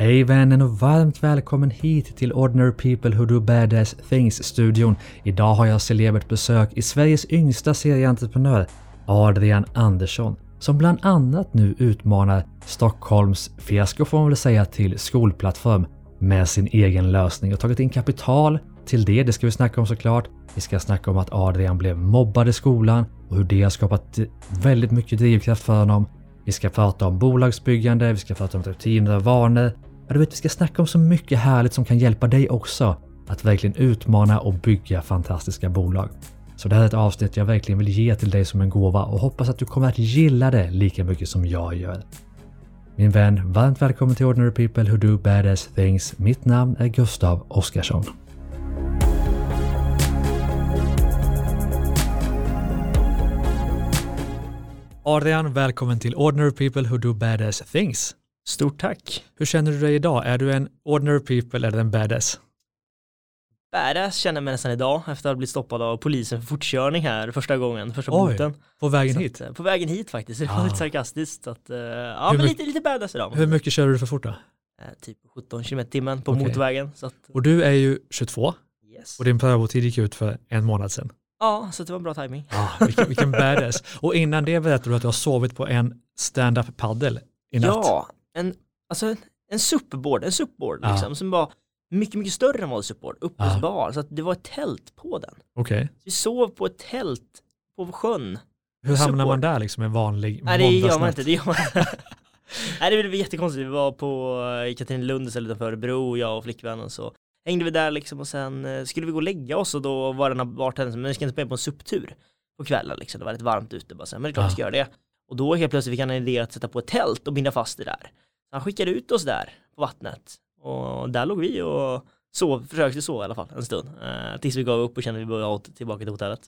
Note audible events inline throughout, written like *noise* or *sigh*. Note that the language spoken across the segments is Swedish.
Hej vännen och varmt välkommen hit till Ordinary People Who Do Badass Things-studion. Idag har jag celebert besök i Sveriges yngsta serieentreprenör, Adrian Andersson, som bland annat nu utmanar Stockholms fiasko får man väl säga till skolplattform med sin egen lösning och tagit in kapital till det. Det ska vi snacka om såklart. Vi ska snacka om att Adrian blev mobbad i skolan och hur det har skapat väldigt mycket drivkraft för honom. Vi ska prata om bolagsbyggande, vi ska prata om rutiner och vanor. Ja, du vet, vi ska snacka om så mycket härligt som kan hjälpa dig också att verkligen utmana och bygga fantastiska bolag. Så det här är ett avsnitt jag verkligen vill ge till dig som en gåva och hoppas att du kommer att gilla det lika mycket som jag gör. Min vän, varmt välkommen till Ordinary People Who Do Badass Things. Mitt namn är Gustav Oskarsson. Adrian, välkommen till Ordinary People Who Do Badass Things. Stort tack. Hur känner du dig idag? Är du en ordinary people eller en badass? Badass känner jag mig nästan idag efter att ha blivit stoppad av polisen för fortkörning här första gången, första Oj, boten. På vägen Så hit? Att, eh, på vägen hit faktiskt, det var Ah. lite sarkastiskt. Så att, eh, ja Hur men mycket- lite, lite badass idag. Hur mycket kör du för fort då? Eh, typ 17 km timmen på Okej. motorvägen. Så att, Och du är ju 22 yes. och din prövotid gick ut för en månad sedan. Ja, så det var bra timing. Ah, vilken, vilken badass. Och innan det berättade du att du har sovit på en stand-up paddel i natt. Ja, en, alltså en, supboard, en supboard Ja. liksom, som var mycket, mycket större än vanlig supboard, uppblåsbar. Så att det var ett tält på den. Okej. Så vi sov på ett tält på sjön. Hur hamnar Support. man där liksom en vanlig Nej det gör man inte, det gör man inte. *laughs* Nej det var jättekonstigt, vi var på eh, i Katrinelund istället utanför Örebro, jag och flickvännen så hängde vi där liksom och sen eh, skulle vi gå och lägga oss och då var den här bartendern som, men vi ska inte med på en supptur på kvällen liksom, det var rätt varmt ute bara så men det är klart vi ska göra det. Och då helt plötsligt fick han en idé att sätta på ett tält och binda fast det där. Så han skickade ut oss där på vattnet och där låg vi och sov, försökte sova i alla fall en stund. Eh, tills vi gav upp och kände att vi åt- tillbaka till hotellet.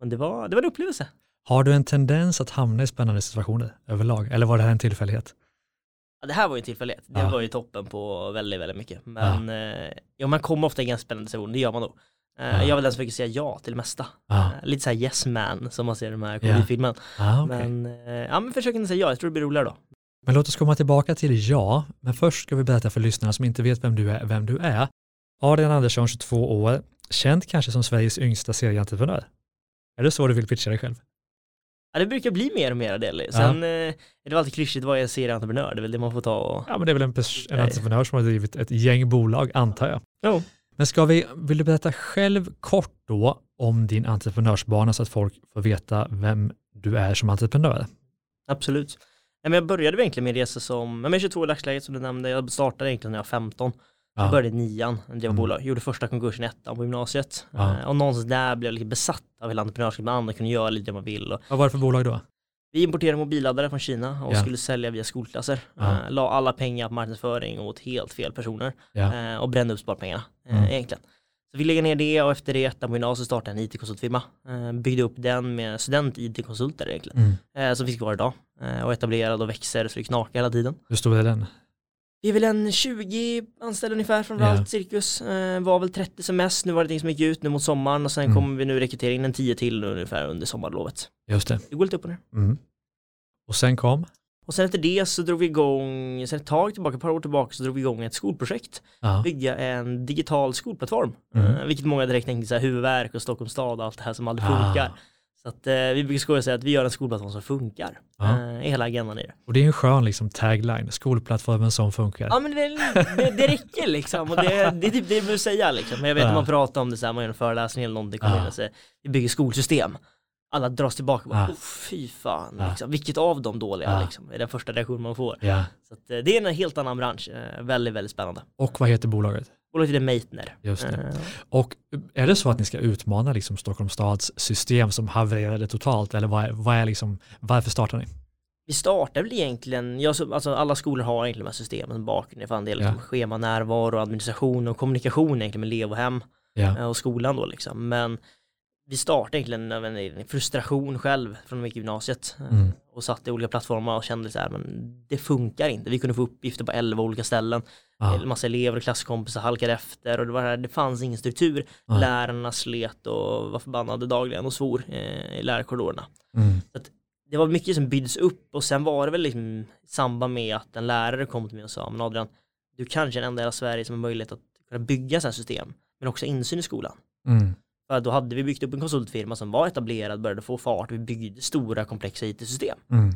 Men det var, det var en upplevelse. Har du en tendens att hamna i spännande situationer överlag? Eller var det här en tillfällighet? Ja, det här var ju en tillfällighet. Det Ja. var ju toppen på väldigt, väldigt mycket. Men eh, ja, man kommer ofta i ganska spännande situationer, det gör man nog. Ja. Jag den som försöker säga ja till det mesta. Ja. Eh, lite såhär yes man som man ser i de här Ja. komedifilmen. Ah, okej. Men, eh, ja men försök inte säga ja, jag tror det blir roligare då. Men låt oss komma tillbaka till ja, men först ska vi berätta för lyssnarna som inte vet vem du är, vem du är. Adrian Andersson, 22 år, känd kanske som Sveriges yngsta serieentreprenör. Är det så du vill pitcha dig själv? Ja, det brukar bli mer och mer det. Sen eh, är det alltid klyschigt vad är en serieentreprenör, det är väl det man får ta och... Ja, men det är väl en, en entreprenör som har drivit ett gäng bolag, antar jag. Jo. Men ska vi, vill du berätta själv kort då om din entreprenörsbana så att folk får veta vem du är som entreprenör? Absolut. Jag började egentligen en resa som, jag är 22 i dagsläget som du nämnde, jag startade egentligen när jag var 15. Jag Ja. började i nian, drev Mm. bolag, gjorde första konkursen i ettan på gymnasiet. Ja. Eh, Och någonstans där blev jag lite besatt av hela entreprenörskapet, andra kunde göra lite det man vill. Vad var det för bolag då? Vi importerade mobilladdare från Kina och Ja. skulle sälja via skolklasser. Ja. Eh, La alla pengar på marknadsföring åt helt fel personer Ja. eh, och brände upp sparpengarna eh, Mm. egentligen. Så vi lägger ner det och efter det ettan på gymnasiet startade en IT-konsultfirma. Eh, Byggde upp den med student-IT-konsulter egentligen. Mm. Eh, Som finns kvar idag. Och etablerad och växer så det knakar hela tiden. Hur stor är den? Vi är väl en 20 anställda ungefär från allt cirkus. Eh, var väl 30 som mest, nu var det inget som gick ut nu mot sommaren och sen Mm. kommer vi nu rekrytera in en 10 till nu ungefär under sommarlovet. Just det. Det går lite upp och ner. Mm. Och sen kom? Och sen efter det så drog vi igång, sen ett tag tillbaka, ett par år tillbaka så drog vi igång ett skolprojekt. Ja. Bygga en digital skolplattform. Mm. Eh, vilket många direkt tänkte så här huvudvärk och Stockholms stad och allt det här som aldrig Ah. funkar. Så att eh, vi brukar skoja och säga att vi gör en skolplattform som funkar. Ja. Eh, hela agendan i det. Och det är en skön liksom, tagline, skolplattformen som funkar. Ja men det, det, det räcker liksom och det, det är typ det jag vill säga liksom. Men jag vet Ja. att man pratar om det så här, man gör en föreläsning eller någonting, kommer Ja. in och säger vi bygger skolsystem. Alla dras tillbaka och bara, Ja. oh, fy fan, Ja. liksom. vilket av de dåliga Ja. liksom, är den första reaktionen man får. Så att, eh, det är en helt annan bransch, eh, väldigt, väldigt spännande. Och vad heter bolaget? Bolaget heter Meitner. Just det. Eh, Och är det så att ni ska utmana liksom Stockholms stads system som havererade totalt eller vad är, vad är liksom, varför startar ni? Vi startar väl egentligen, ja, så, alltså alla skolor har egentligen de här systemen som bakgrund, för en del Ja. liksom schema, närvaro, administration och kommunikation egentligen med elev och hem Ja. eh, och skolan då liksom. Men vi startade egentligen av en frustration själv från de gick i gymnasiet eh, Mm. och satt i olika plattformar och kände så här, men det funkar inte. Vi kunde få uppgifter på 11 olika ställen. Ja. En massa elever och klasskompisar halkade efter och det var här, det fanns ingen struktur. Ja. Lärarna slet och var förbannade dagligen och svor eh, i lärarkorridorerna. Mm. Det var mycket som byggdes upp och sen var det väl liksom i samband med att en lärare kom till mig och sa, men Adrian, du kanske är den enda i hela Sverige som har möjlighet att kunna bygga sådana system, men också insyn i skolan. Mm. För då hade vi byggt upp en konsultfirma som var etablerad, började få fart, vi byggde stora komplexa IT-system. Mm.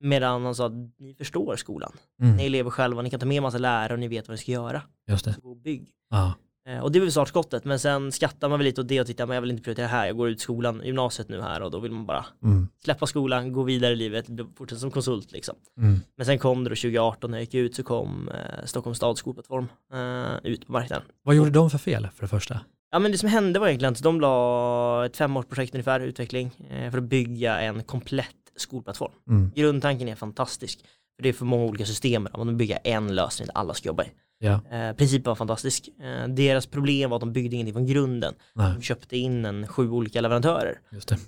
Medan han sa att ni förstår skolan. Mm. Ni är elever själva, ni kan ta med massa lärare och ni vet vad ni ska göra. Just det. Gå och bygg. Ja. Eh, Och det var väl startskottet, men sen skattar man väl lite åt det och tittar, men jag vill inte prioritera det här, jag går ut skolan, gymnasiet nu här och då vill man bara Mm. släppa skolan, gå vidare i livet, fortsätta som konsult liksom. Mm. Men sen kom det då 2018 när jag gick ut så kom eh, Stockholms stads skolplattform eh, ut på marknaden. Vad gjorde de för fel för det första? Ja men det som hände var egentligen att de la ett femårsprojekt ungefär, utveckling, eh, för att bygga en komplett skolplattform. Mm. Grundtanken är fantastisk, för det är för många olika system, man vill bygga en lösning där alla ska jobba i. Ja. Eh, principen var fantastisk. Eh, deras problem var att de byggde ingenting från grunden. Nej, De köpte in en sju olika leverantörer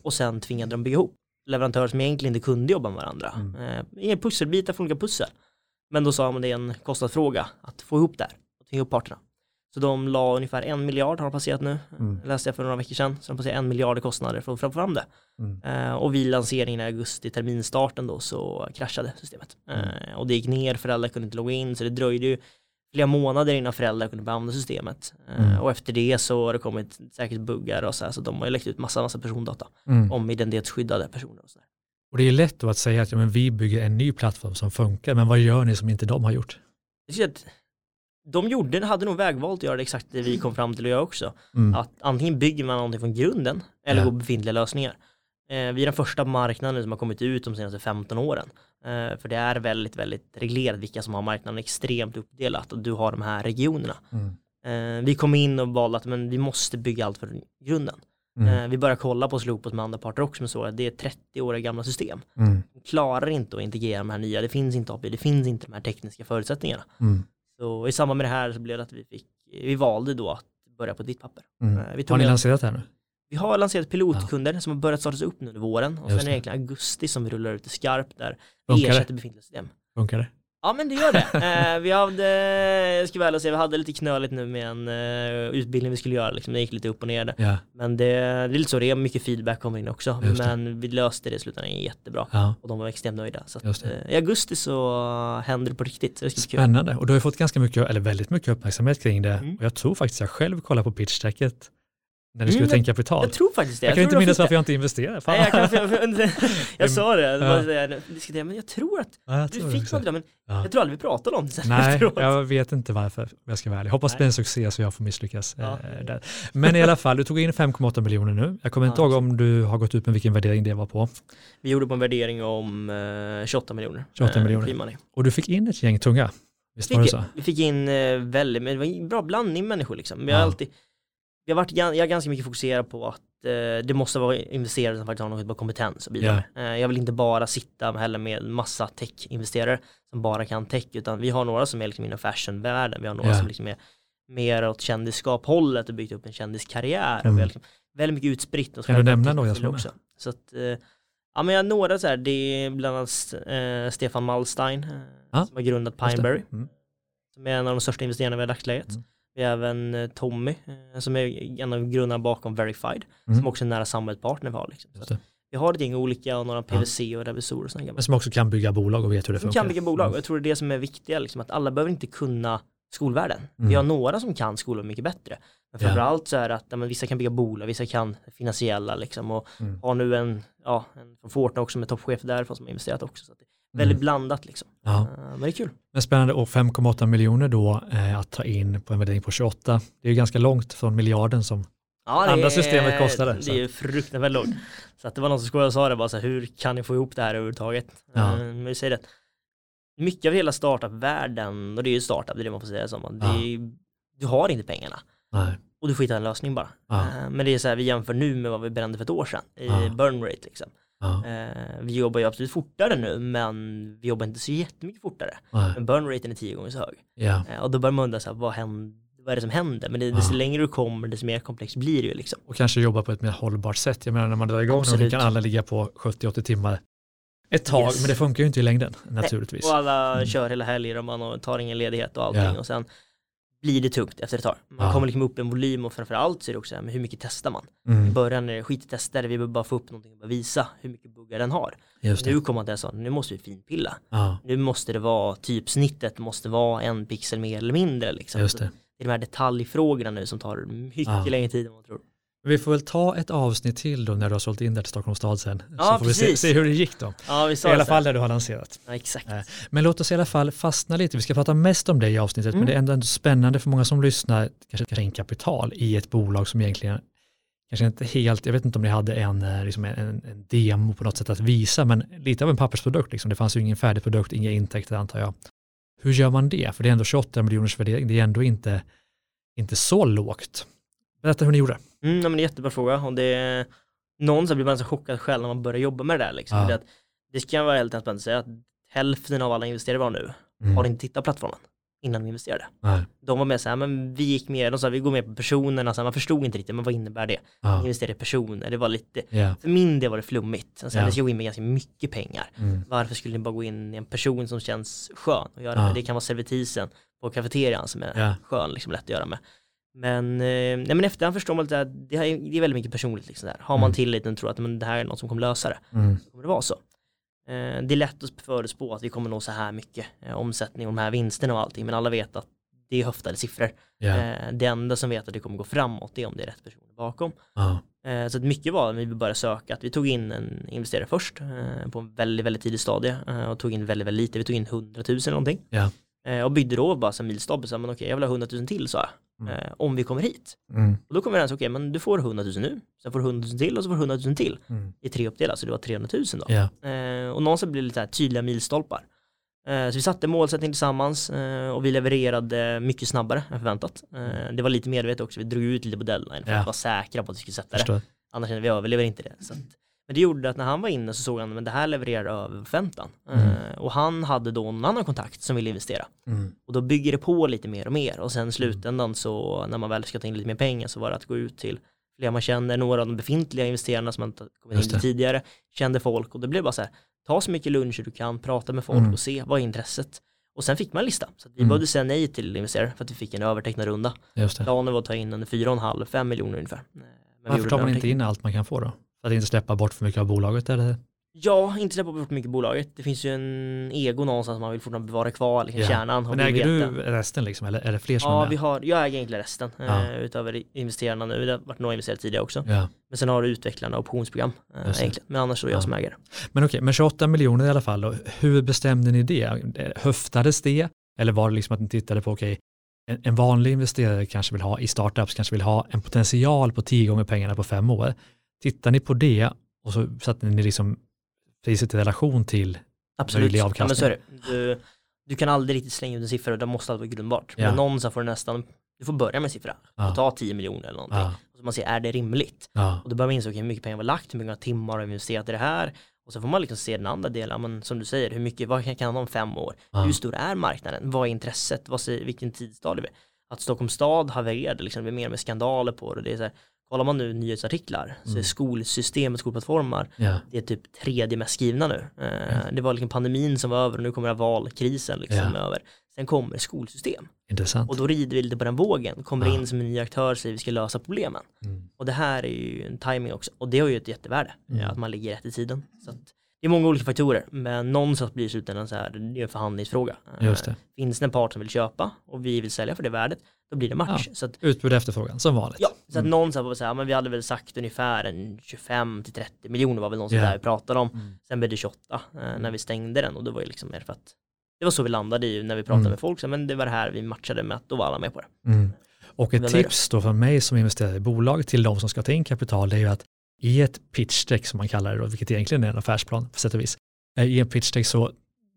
och sen tvingade de bygga ihop leverantörer som egentligen inte kunde jobba med varandra. Mm. Eh, pusselbitar för olika pussel. Men då sa man det är en kostnadsfråga att få ihop det här och tvinga ihop parterna. Så de la ungefär en miljard har de passerat nu, Mm. läste jag för några veckor sedan, så de passerade en miljard i kostnader för att få fram det. Mm. Eh, och vid lanseringen i augusti, terminstarten då, så kraschade systemet. Mm. Eh, och det gick ner, föräldrar kunde inte logga in, så det dröjde ju flera månader innan föräldrar kunde börja använda systemet. Eh, Mm. Och efter det så har det kommit säkert buggar och så här, så de har ju läckt ut massa, massa persondata Mm. om identitetsskyddade personer och så. Och det är lätt då att säga att ja, men vi bygger en ny plattform som funkar, men vad gör ni som inte de har gjort? De gjorde, hade nog vägvalt att göra exakt det vi kom fram till att göra också. Mm. Att antingen bygger man någonting från grunden eller Ja. går befintliga lösningar. Eh, vi är den första marknaden som har kommit ut de senaste 15 åren. Eh, för det är väldigt, väldigt reglerat vilka som har marknaden extremt uppdelat och du har de här regionerna. Mm. Eh, vi kom in och valde att men vi måste bygga allt från grunden. Mm. Vi började kolla på ihop med andra parter också men så att det är 30 år gamla system. Mm. De klarar inte att integrera de här nya, det finns inte API, det finns inte de här tekniska förutsättningarna. Mm. Så i samband med det här så blev det att vi fick, vi valde då att börja på ditt papper. Mm. Eh, vi Har ni lanserat det här nu? Vi har lanserat pilotkunder som har börjat startas upp nu under våren och Just sen är det. det egentligen augusti som vi rullar ut i skarpt där vi det? ersätter befintliga system. Funkar det? Ja men det gör det. *laughs* Eh, vi hade, jag ska väl säga, vi hade lite knöligt nu med en eh, utbildning vi skulle göra, liksom, det gick lite upp och ner. Ja. Men det, det är lite så, det är mycket feedback kommer in också. Men vi löste det i slutändan jättebra. ja. Och de var extremt nöjda. Så att, eh, i augusti så händer det på riktigt. Det. Spännande. Och du har ju fått ganska mycket, eller väldigt mycket uppmärksamhet kring det. Mm. Och jag tror faktiskt jag själv kollade på pitchdecket när ni skulle Mm, tänka kapital. Jag tror faktiskt det. Jag kan tror inte minnas fick varför det. jag inte investerade. Fan. Nej, jag, kan, jag, jag, jag *laughs* sa det, det Ja. diskuterade, men jag tror att ja, jag du tror fick något där, men Ja. jag tror aldrig vi pratade om det sen Nej, efteråt. jag vet inte varför, jag ska vara ärlig. Hoppas det blir en succé så jag får misslyckas. Ja. eh, där. Men i alla fall, du tog in 5,8 miljoner nu. Jag kommer inte ihåg om du har gått ut med vilken värdering det var på. Vi gjorde på en värdering om eh, 28 miljoner. 28 eh, miljoner. Och du fick in ett gäng tunga. Visst var det Fick, så? vi fick in eh, väldigt, men det var en bra blandning människor liksom. Vi har alltid, vi har varit, jag ganska mycket fokuserad på att eh, det måste vara investerare som faktiskt har något på kompetens att bidra med. Eh, jag vill inte bara sitta heller med massa tech-investerare som bara kan tech, utan vi har några som är liksom inom fashion-världen, vi har några Ja. som liksom är mer åt kändisskap-hållet och byggt upp en kändiskarriär. Mm. Och vi liksom väldigt mycket utspritt. Och Kan du nämna några som med? Så att, eh, ja men jag har några så här, det är bland annat eh, Stefan Malstein Ja. som har grundat. Pineberry Mm. som är en av de största investerarna vi har i dagsläget. Mm. Vi har även eh, Tommy eh, som är en av grundarna bakom Verified Mm. som också är nära samarbetspartner vi har. Liksom. Vi har ett gäng olika och några PVC och revisorer och sådana. Men som också kan bygga bolag och vet hur det Som funkar. kan bygga bolag och Mm. jag tror det är det som är viktiga, liksom, att alla behöver inte kunna skolvärlden. Mm. Vi har några som kan skolan mycket bättre. Men framförallt så är det att ja, men vissa kan bygga bolag, vissa kan finansiella liksom och Mm. har nu en, ja, en från Fortnite också med toppchef därifrån som har investerat också. Så det väldigt Mm. blandat liksom. Ja. Eh, Men det är kul. Men spännande och 5,8 miljoner då eh, att ta in på en värdering på 28. Det är ju ganska långt från miljarden som Ja, Andra är- systemet kostade, Det så är ju fruktansvärt lågt. Så att det var någon som skojade och sa det bara så här, hur kan ni få ihop det här överhuvudtaget? Ja. Eh, Men vi säger det, mycket av hela startup-världen, och det är ju startup, det är det man får säga som, Ja. du har inte pengarna. Nej. Och du får hitta en lösning bara. Ja. Eh, Men det är så här, vi jämför nu med vad vi brände för ett år sedan i Ja. burn rate liksom. Ja. Eh, Vi jobbar ju absolut fortare nu, men vi jobbar inte så jättemycket fortare. Nej. Men burn raten är tio gånger så hög. Ja. Eh, Och då börjar man undra så här, vad, händer, vad är det som händer? Men det, desto Ja. längre du kommer, desto mer komplext blir det ju liksom. Och kanske jobba på ett mer hållbart sätt. Jag menar när man drar igång Absolut. kan alla ligga på 70-80 timmar ett tag, Yes. men det funkar ju inte i längden naturligtvis. Och alla Mm. kör hela helger och man tar ingen ledighet och allting och sen blir det tungt efter ett tag. Man Ja. kommer liksom upp i en volym och framförallt så är det också, här, men hur mycket testar man? I Mm. början är det skit i tester, vi vill bara få upp någonting och bara visa hur mycket buggar den har. Nu kommer man till sån, nu måste vi finpilla. Ja, Nu måste det vara, typsnittet måste vara en pixel mer eller mindre liksom. Så det. det är de här detaljfrågorna nu som tar mycket Ja. längre tid än man tror. Vi får väl ta ett avsnitt till då när du har sålt in det till Stockholms stad sen. Ja, så får vi se, precis. se hur det gick då. Ja, vi I sa alla så här. fall där du har lanserat. Ja, exakt. Eh, Men låt oss i alla fall fastna lite. Vi ska prata mest om det i avsnittet, men Mm. det är ändå, ändå spännande för många som lyssnar, kanske, in kapital i ett bolag som egentligen kanske inte helt, jag vet inte om ni hade en, eh, liksom en, en demo på något sätt att visa, men lite av en pappersprodukt. Liksom. Det fanns ju ingen färdig produkt, inga intäkter antar jag. Hur gör man det? För det är ändå 28 miljoners värdering, det är ändå inte, inte så lågt. Berätta hur ni gjorde. Mm, ja, men det är en jättebra fråga och det är någon så blir man så chockad själv när man börjar jobba med det där liksom. Ja. Det, att, det ska vara helt transparent att säga att hälften av alla investerare var nu Mm. har inte tittat på plattformen innan de investerade. Nej. De var med så här, men vi gick med, de sa vi går med på personerna, så här, man förstod inte riktigt, men vad innebär det? Ja. Investera i personer, det var lite, Ja. för min del var det flummigt. Alltså, Ja. Gå in med ganska mycket pengar. Mm. Varför skulle ni bara gå in i en person som känns skön att göra Ja. med? Det kan vara servitrisen på kafeterian som är Ja. skön, liksom lätt att göra med. Men, eh, nej, men efterhand förstår man lite att det, här, är- det är väldigt mycket personligt. Liksom där. Har man Mm. tilliten och tror att men, det här är något som kommer lösa det, Mm. så kommer det vara så. Eh, det är lätt att förutspå att vi kommer nå så här mycket eh, omsättning och de här vinsterna och allting, men alla vet att det är höftade siffror. Ja. Eh, det enda som vet att det kommer gå framåt är om det är rätt personer bakom. Ja. Eh, Så att mycket var när vi började söka att vi tog in en investerare först eh, på en väldigt, väldigt tidig stadie eh, och tog in väldigt, väldigt lite. Vi tog in 100 000 eller någonting. Eh, Och byggde då bara som milstolpe, men okej jag vill ha 100 000 till sa jag. Mm. Eh, Om vi kommer hit. Mm. Och då kom vi överens, okej men du får 100 000 nu, sen får du 100 000 till och så får du 100 000 till. Mm. I tre uppdelar, så det var 300 000 då. Ja. Eh, Och någonstans blev det lite här tydliga milstolpar. Eh, Så vi satte målsättning tillsammans eh, och vi levererade mycket snabbare än förväntat. Eh, Det var lite medvetet också, vi drog ut lite på deadline för Ja. att vara säkra på att vi skulle sätta det. Förstår. Annars kände vi överlever inte det. Så att, men det gjorde att när han var inne så såg han att det här levererar över förväntan. Mm. Eh, och han hade då någon annan kontakt som ville investera. Mm. Och då bygger det på lite mer och mer. Och sen i slutändan så när man väl ska ta in lite mer pengar så var det att gå ut till fler man känner, några av de befintliga investerarna som man inte kommit in tidigare, kände folk och det blev bara så här, ta så mycket luncher du kan, prata med folk Mm. och se vad är intresset. Och sen fick man en lista, så vi Mm. behövde säga nej till investerare för att vi fick en övertecknad runda. Planen var att ta in en 4,5-5 miljoner ungefär. Eh, Men Varför tar en man inte in allt man kan få då? För att inte släppa bort för mycket av bolaget eller? Ja, inte släppa bort mycket i bolaget. Det finns ju en ego någonstans man vill fortfarande bevara kvar, liksom Ja. kärnan. Men äger du resten liksom, eller är det fler som Ja, är med? vi har, jag äger egentligen resten Ja. eh, utöver investerarna nu. Det har varit några investerare tidigare också. Ja. Men sen har du utvecklarna och optionsprogram eh, egentligen. Men annars är det jag Ja. som äger. Men okej, men 28 miljoner i alla fall då. Hur bestämde ni det? Höftades det? Eller var det liksom att ni tittade på, okej, en, en vanlig investerare kanske vill ha, i startups kanske vill ha en potential på 10 gånger pengarna på fem år. Tittar ni på det och så satte ni liksom priset i relation till Absolut. Möjlig Ja, avkastning. men så är det. Du, du kan aldrig riktigt slänga ut en siffra och det måste alltid vara grundbart. Ja. Men någonstans får du nästan, du får börja med en siffra. Ja. Och ta 10 miljoner eller någonting. Ja, Och så man ser, är det rimligt? ja, Och då börjar man inse, okej, hur mycket pengar var lagt, hur många timmar har vi investerat i det här? Och så får man liksom se den andra delen, men som du säger, hur mycket, vad kan han ha om fem år? ja. Hur stor är marknaden? Vad är intresset? Vad säger, vilken tidsstad är vi? Att Stockholms stad havererade, liksom, det blir mer med skandaler på det. det är så här, kollar man nu nyhetsartiklar så är Mm. skolsystemet, skolplattformar, ja. det är typ tredje mest skrivna nu. Eh, Det var liksom pandemin som var över och nu kommer valkrisen liksom Ja. över. Sen kommer skolsystem Intressant. och då rider vi lite på den vågen, kommer Ja. in som en ny aktör, säger vi ska lösa problemen. Mm. Och det här är ju en timing också. Och det har ju ett jättevärde, Mm. att man ligger rätt i tiden. Så att det är många olika faktorer, men någonstans blir det slutändan så här, det är en förhandlingsfråga. Eh, Just det. Finns det en part som vill köpa och vi vill sälja för det värdet, då blir det match. Så att, Utbud och efterfrågan, som vanligt. ja, så att Mm. någonstans var det så här, men vi hade väl sagt ungefär en 25 till 30 miljoner var väl någonstans Ja. där vi pratade om. Mm. Sen blev det 28 eh, när vi stängde den och det var ju liksom mer för att det var så vi landade i när vi pratade Mm. med folk, så, men det var det här vi matchade med att då var alla med på det. Mm. Och ett tips då från mig som investerar i bolag till de som ska ta in kapital det är ju att i ett pitch-deck som man kallar det då, vilket egentligen är en affärsplan på sätt och vis. Eh, I en pitch-deck så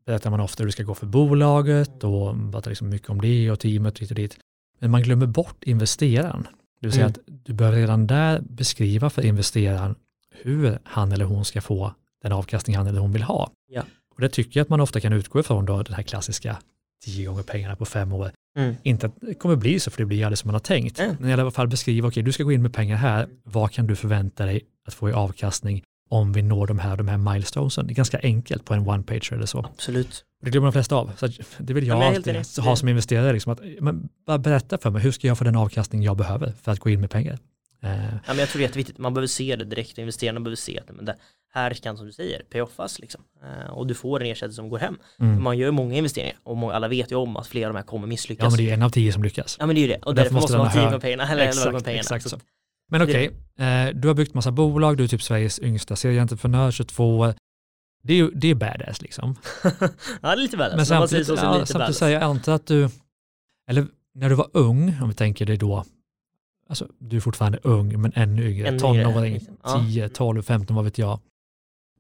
berättar man ofta hur det ska gå för bolaget och pratar liksom mycket om det och teamet och dit. Men man glömmer bort investeraren. Det vill säga Mm. att du behöver redan där beskriva för investeraren hur han eller hon ska få den avkastning han eller hon vill ha. Ja. Och det tycker jag att man ofta kan utgå ifrån då den här klassiska tio gånger pengarna på fem år. Mm. Inte att det kommer bli så för det blir aldrig som man har tänkt. Mm. Men i alla fall beskriva, okej du ska gå in med pengar här, vad kan du förvänta dig att få i avkastning om vi når de här, de här milestonesen. Det är ganska enkelt på en one-page eller så. Absolut. Det glömmer de flesta av. Så det vill jag Ja, alltid ha som investerare. Liksom att, men bara berätta för mig, hur ska jag få den avkastning jag behöver för att gå in med pengar? Eh, Ja, men jag tror det är jätteviktigt, man behöver se det direkt, investerarna behöver se att men det här kan som du säger payoffas liksom. Eh, och du får en ersättning som går hem. mm. Man gör många investeringar och alla vet ju om att flera av de här kommer misslyckas. Ja, men det är ju en av tio som lyckas. Ja men det är ju det, och Därför därför, måste man ha tid med pengarna, eller eller med pengarna. exakt Så Men okej, eh, du har byggt massa bolag, du är typ Sveriges yngsta serieentreprenör, 22. Det är ju det är badass liksom. *laughs* ja det är lite badass, Men samtidigt, så så ja, lite samtidigt badass. säger jag antar att du, eller när du var ung, om vi tänker dig då, alltså du är fortfarande ung men ännu yngre, Ännu tonåring, liksom. Ja. 10, 12, 15, vad vet jag.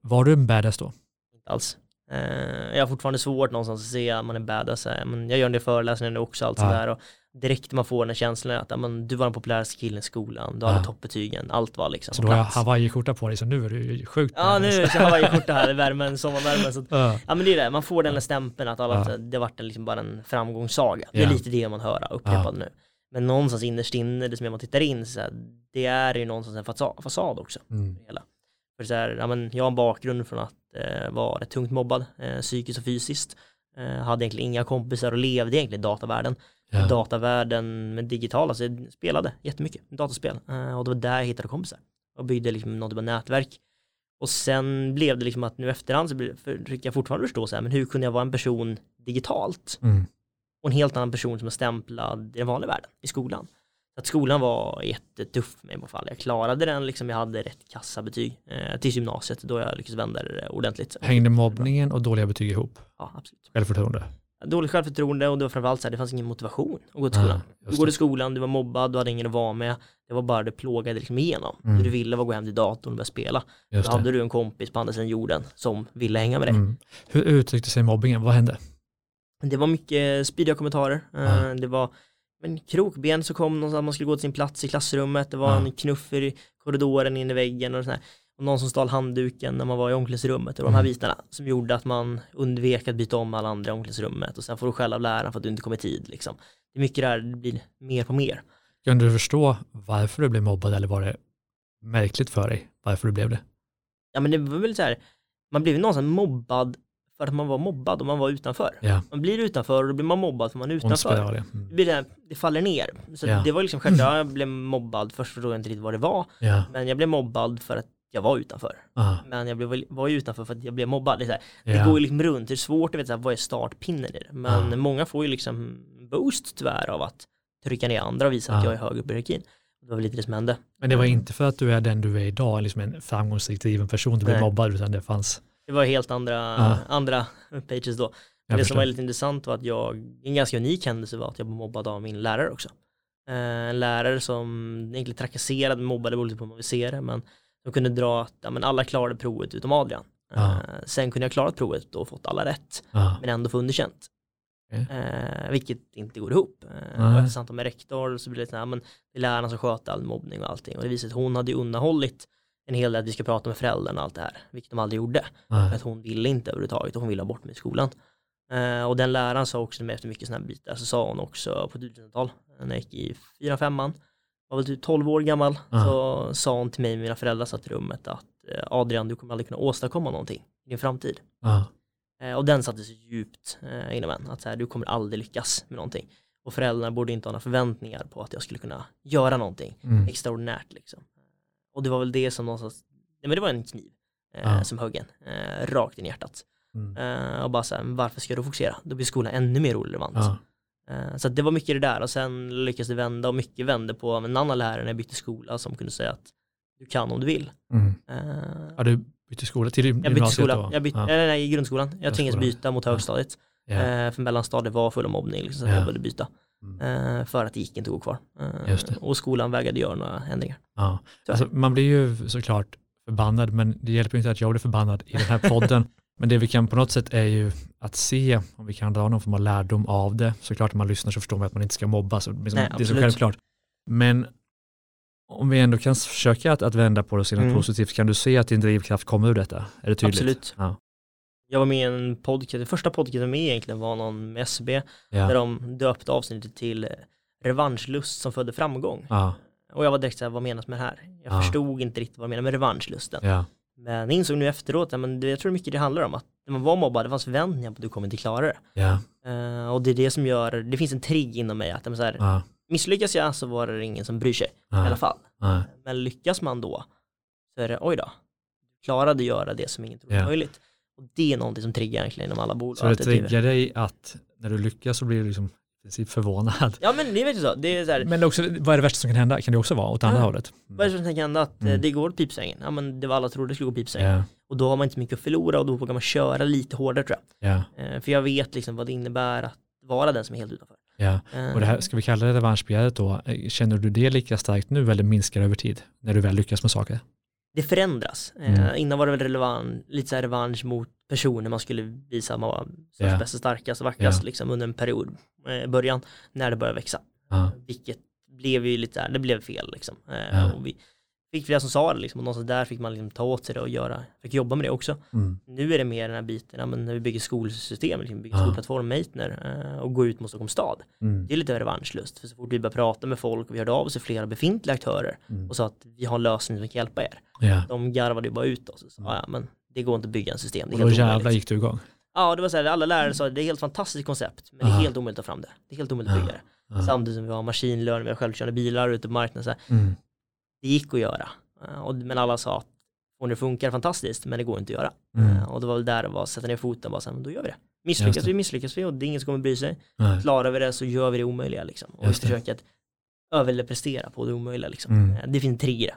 Var du en badass då? Inte alls. Eh, jag har fortfarande svårt någonstans att se att man är badass, eh, men jag gör en del föreläsningar nu också, allt Ja. sådär och direkt man får den känslan att men, du var den populäraste killen i skolan, du hade Ja. toppbetygen, allt var liksom Så då har jag hawaiiskjorta på dig, så nu är du ju sjukt Ja nu har jag det här i värmen, sommarvärmen så att, Ja. Ja men det är det, man får den här stämpeln att alla, Ja. det en, liksom bara en framgångssaga. Det är lite det man hör upprepat nu. Men någonstans innerst inne, det som man tittar in, så här, det är ju någonstans en fasad, fasad också. Mm. Hela. För så här, ja, men jag har en bakgrund från att eh, vara tungt mobbad, eh, psykiskt och fysiskt. Eh, hade egentligen inga kompisar och levde egentligen i datavärlden. Ja. Datavärlden med digitala, så jag spelade jättemycket dataspel. Eh, och det var där jag hittade kompisar. Och byggde liksom något typ av nätverk. Och sen blev det liksom att nu efterhand så försöker jag fortfarande förstå så här, men hur kunde jag vara en person digitalt Mm. Och en helt annan person som är stämplad i den vanliga världen, i skolan. Så att skolan var jättetuff för mig i alla fall. Jag klarade den, liksom jag hade rätt kassabetyg eh, tills gymnasiet då jag lyckades vända det ordentligt. Hängde mobbningen och dåliga betyg ihop? Ja, absolut. Självförtroende? Dåligt självförtroende och det var framförallt så här, det fanns ingen motivation att gå till Ah, skolan. just du går till skolan, du var mobbad, du hade ingen att vara med. Det var bara det plågade liksom igenom. Mm. Du ville var att gå hem till datorn och börja spela. Just Då det. hade du en kompis på andra sidan jorden som ville hänga med dig. Mm. Hur uttryckte sig mobbingen? Vad hände? Det var mycket spydiga kommentarer. Ja. Det var men krokben så kom någon att man skulle gå till sin plats i klassrummet. Det var Ja. en knuffer i korridoren in i väggen och sådär. Och någon som stal handduken när man var i omklädningsrummet. Det var de här Mm. bitarna som gjorde att man undvek att byta om alla andra i omklädningsrummet. Och sen får du skäll av läraren för att du inte kom i tid. Liksom. Det är mycket där, det blir mer på mer. Kunde du förstå varför du blev mobbad eller var det märkligt för dig varför du blev det? Ja men det var väl så här, man blev någonstans mobbad för att man var mobbad och man var utanför. Ja, Man blir utanför och då blir man mobbad för man är utanför. spiral. ja. Det, Mm. blir det, faller ner. Så Ja. det var liksom självklart, jag blev mobbad, först förstod jag inte riktigt vad det var, Ja, men jag blev mobbad för att jag var utanför. ah, Men jag blev, var ju utanför för att jag blev mobbad. Det, det går ju liksom runt, det är svårt att veta vad är startpinnen i det. Men Ja. många får ju liksom boost tyvärr av att trycka ner andra och visa att Ja. jag är hög upp i hierarkin. Det var väl lite det som hände. Men det var inte för att du är den du är idag, liksom en framgångsrik driven person, du blev mobbad, utan det fanns... Det var helt andra, Ja. andra pages då. Jag det som förstår. var lite intressant var att jag, en ganska unik händelse var att jag blev mobbad av min lärare också. Eh, en lärare som egentligen trakasserade, mobbade, beroende på hur man vill se det, men som kunde dra att ja, men alla klarade provet utom Adrian. Ja. Eh, sen kunde jag klarat provet och fått alla rätt, Ah, men ändå få underkänt. Okej. Eh, vilket inte går ihop. Eh, och efter samtal med rektor så blev det så här, men det är lärarna som sköter all mobbning och allting. Och det visade att hon hade undanhållit en hel del att vi ska prata med föräldrarna och allt det här, vilket de aldrig gjorde. För att hon ville inte överhuvudtaget och hon ville ha bort mig i skolan. Eh, och den läraren sa också efter mycket sådana här bitar så sa hon också på ett utbildningssamtal när jag gick i 4-5an var väl typ 12 år gammal Ja. så sa hon till mig och mina föräldrar satt i rummet att eh, Adrian du kommer aldrig kunna åstadkomma någonting i din framtid. Eh, och den satte sig djupt eh, inom en att så här, du kommer aldrig lyckas med någonting. Och föräldrarna borde inte ha några förväntningar på att jag skulle kunna göra någonting mm, extraordinärt liksom. Och det var väl det som någonstans, nej men det var en kniv eh, Ja. som högg en, eh, rakt in i hjärtat. mm, Eh, och bara så här, varför ska du fokusera? Då blir skolan ännu mer orelevant. ah, Eh, så det var mycket det där och sen lyckades det vända och mycket vände på en annan lärare när jag bytte skola som kunde säga att du kan om du vill. mm. Eh, Ja, du bytte skola till jag bytte gymnasiet skola, då? jag bytte, Ja, nej, nej, i grundskolan. Jag tvingades byta mot högstadiet. ja, Eh, för mellanstadiet var full av mobbning liksom, så Ja. jag behövde byta. Mm, Eh, för att det gick inte att gå kvar. Eh, och skolan vägrade göra några ändringar. ja. Så. Alltså, man blir ju såklart förbannad, men det hjälper inte att jag blir förbannad i den här podden. *laughs* men det vi kan på något sätt är ju att se om vi kan dra någon form av lärdom av det. Såklart om man lyssnar så förstår man att man inte ska mobba, så liksom, Nej, det är så självklart. Men om vi ändå kan försöka att, att vända på det och se något Mm. positivt, kan du se att din drivkraft kommer ur detta? Är det tydligt? Absolut. Ja. Jag var med i en podcast, det första podcasten med egentligen var någon med SB Ja. där de döpte avsnittet till revanschlust som födde framgång. Ja. Och jag var direkt såhär, vad menas med det här? Jag Ja. förstod inte riktigt vad de menade med revanschlusten. Ja. Men insåg nu efteråt, men jag tror mycket det handlar om att när man var mobbad, det fanns förväntningar på att du kommer inte klara det. Ja. Eh, och det är det som gör, det finns en trigg inom mig att så här, Ja. misslyckas jag så var det ingen som bryr sig i alla fall. Men lyckas man då så är det, oj då, klarade göra det som ingen trodde var möjligt. Och det är någonting som triggar egentligen inom alla bolag. Så det att driver. triggar dig att när du lyckas så blir du liksom princip förvånad. Ja men det är väl så, det är så här, Men också, vad är det värsta som kan hända? Kan det också vara åt andra Ja. hållet? vad är det som kan hända att eh, Mm. det går åt pipsvängen? Ja men det var alla trodde det skulle gå pipsvängen. Ja. Och då har man inte mycket att förlora och då vågar man köra lite hårdare tror Ja. jag. Eh, för jag vet liksom vad det innebär att vara den som är helt utanför. Ja. Eh, Och det här, ska vi kalla det revanschbegäret då? Eh, Känner du det lika starkt nu eller minskar över tid? När du väl lyckas med saker? Det förändras. Eh, Mm. Innan var det väl relevant, lite så här revansch mot personer man skulle visa att man var störst, Ja. bäst, starkast och vackrast Ja. liksom under en period, eh, början, när det började växa. Ja. Vilket blev ju lite det blev fel liksom. Eh, Ja. och vi fick flera som sa det liksom, och någonstans där fick man liksom ta åt sig det och göra, fick jobba med det också. Mm. Nu är det mer den här biten, ja, men när vi bygger skolsystem, liksom, bygger Ja. skolplattform Meitner eh, och går ut mot Stockholms stad. Mm. Det är lite revanschlust, för så fort vi börjar prata med folk och vi hörde av oss till flera befintliga aktörer Mm. och sa att vi har en lösning som kan hjälpa er. Ja. De garvade ju bara ut oss och sa, ja men det går inte att bygga en system, det är Och då jävlar gick du igång. Ja, det var så här, alla lärare sa det är ett helt fantastiskt koncept, men det är helt omöjligt att ta fram det. Det är helt omöjligt att bygga det. Ja. Samtidigt som vi har maskinlärning, vi har självkörande bilar ute på marknaden. Så Mm. Det gick att göra. Eh, och, men alla sa att och det funkar fantastiskt, men det går inte att göra. Mm. Eh, och det var väl där det var, att sätta ner foten och bara så här, då gör vi det. Misslyckas det. vi, misslyckas vi och det är ingen som kommer bry sig. Nej. Klarar vi det så gör vi det omöjliga liksom. Och vi Just det. försöker att överprestera på det omöjliga liksom. Mm. Eh, Det finns en trigger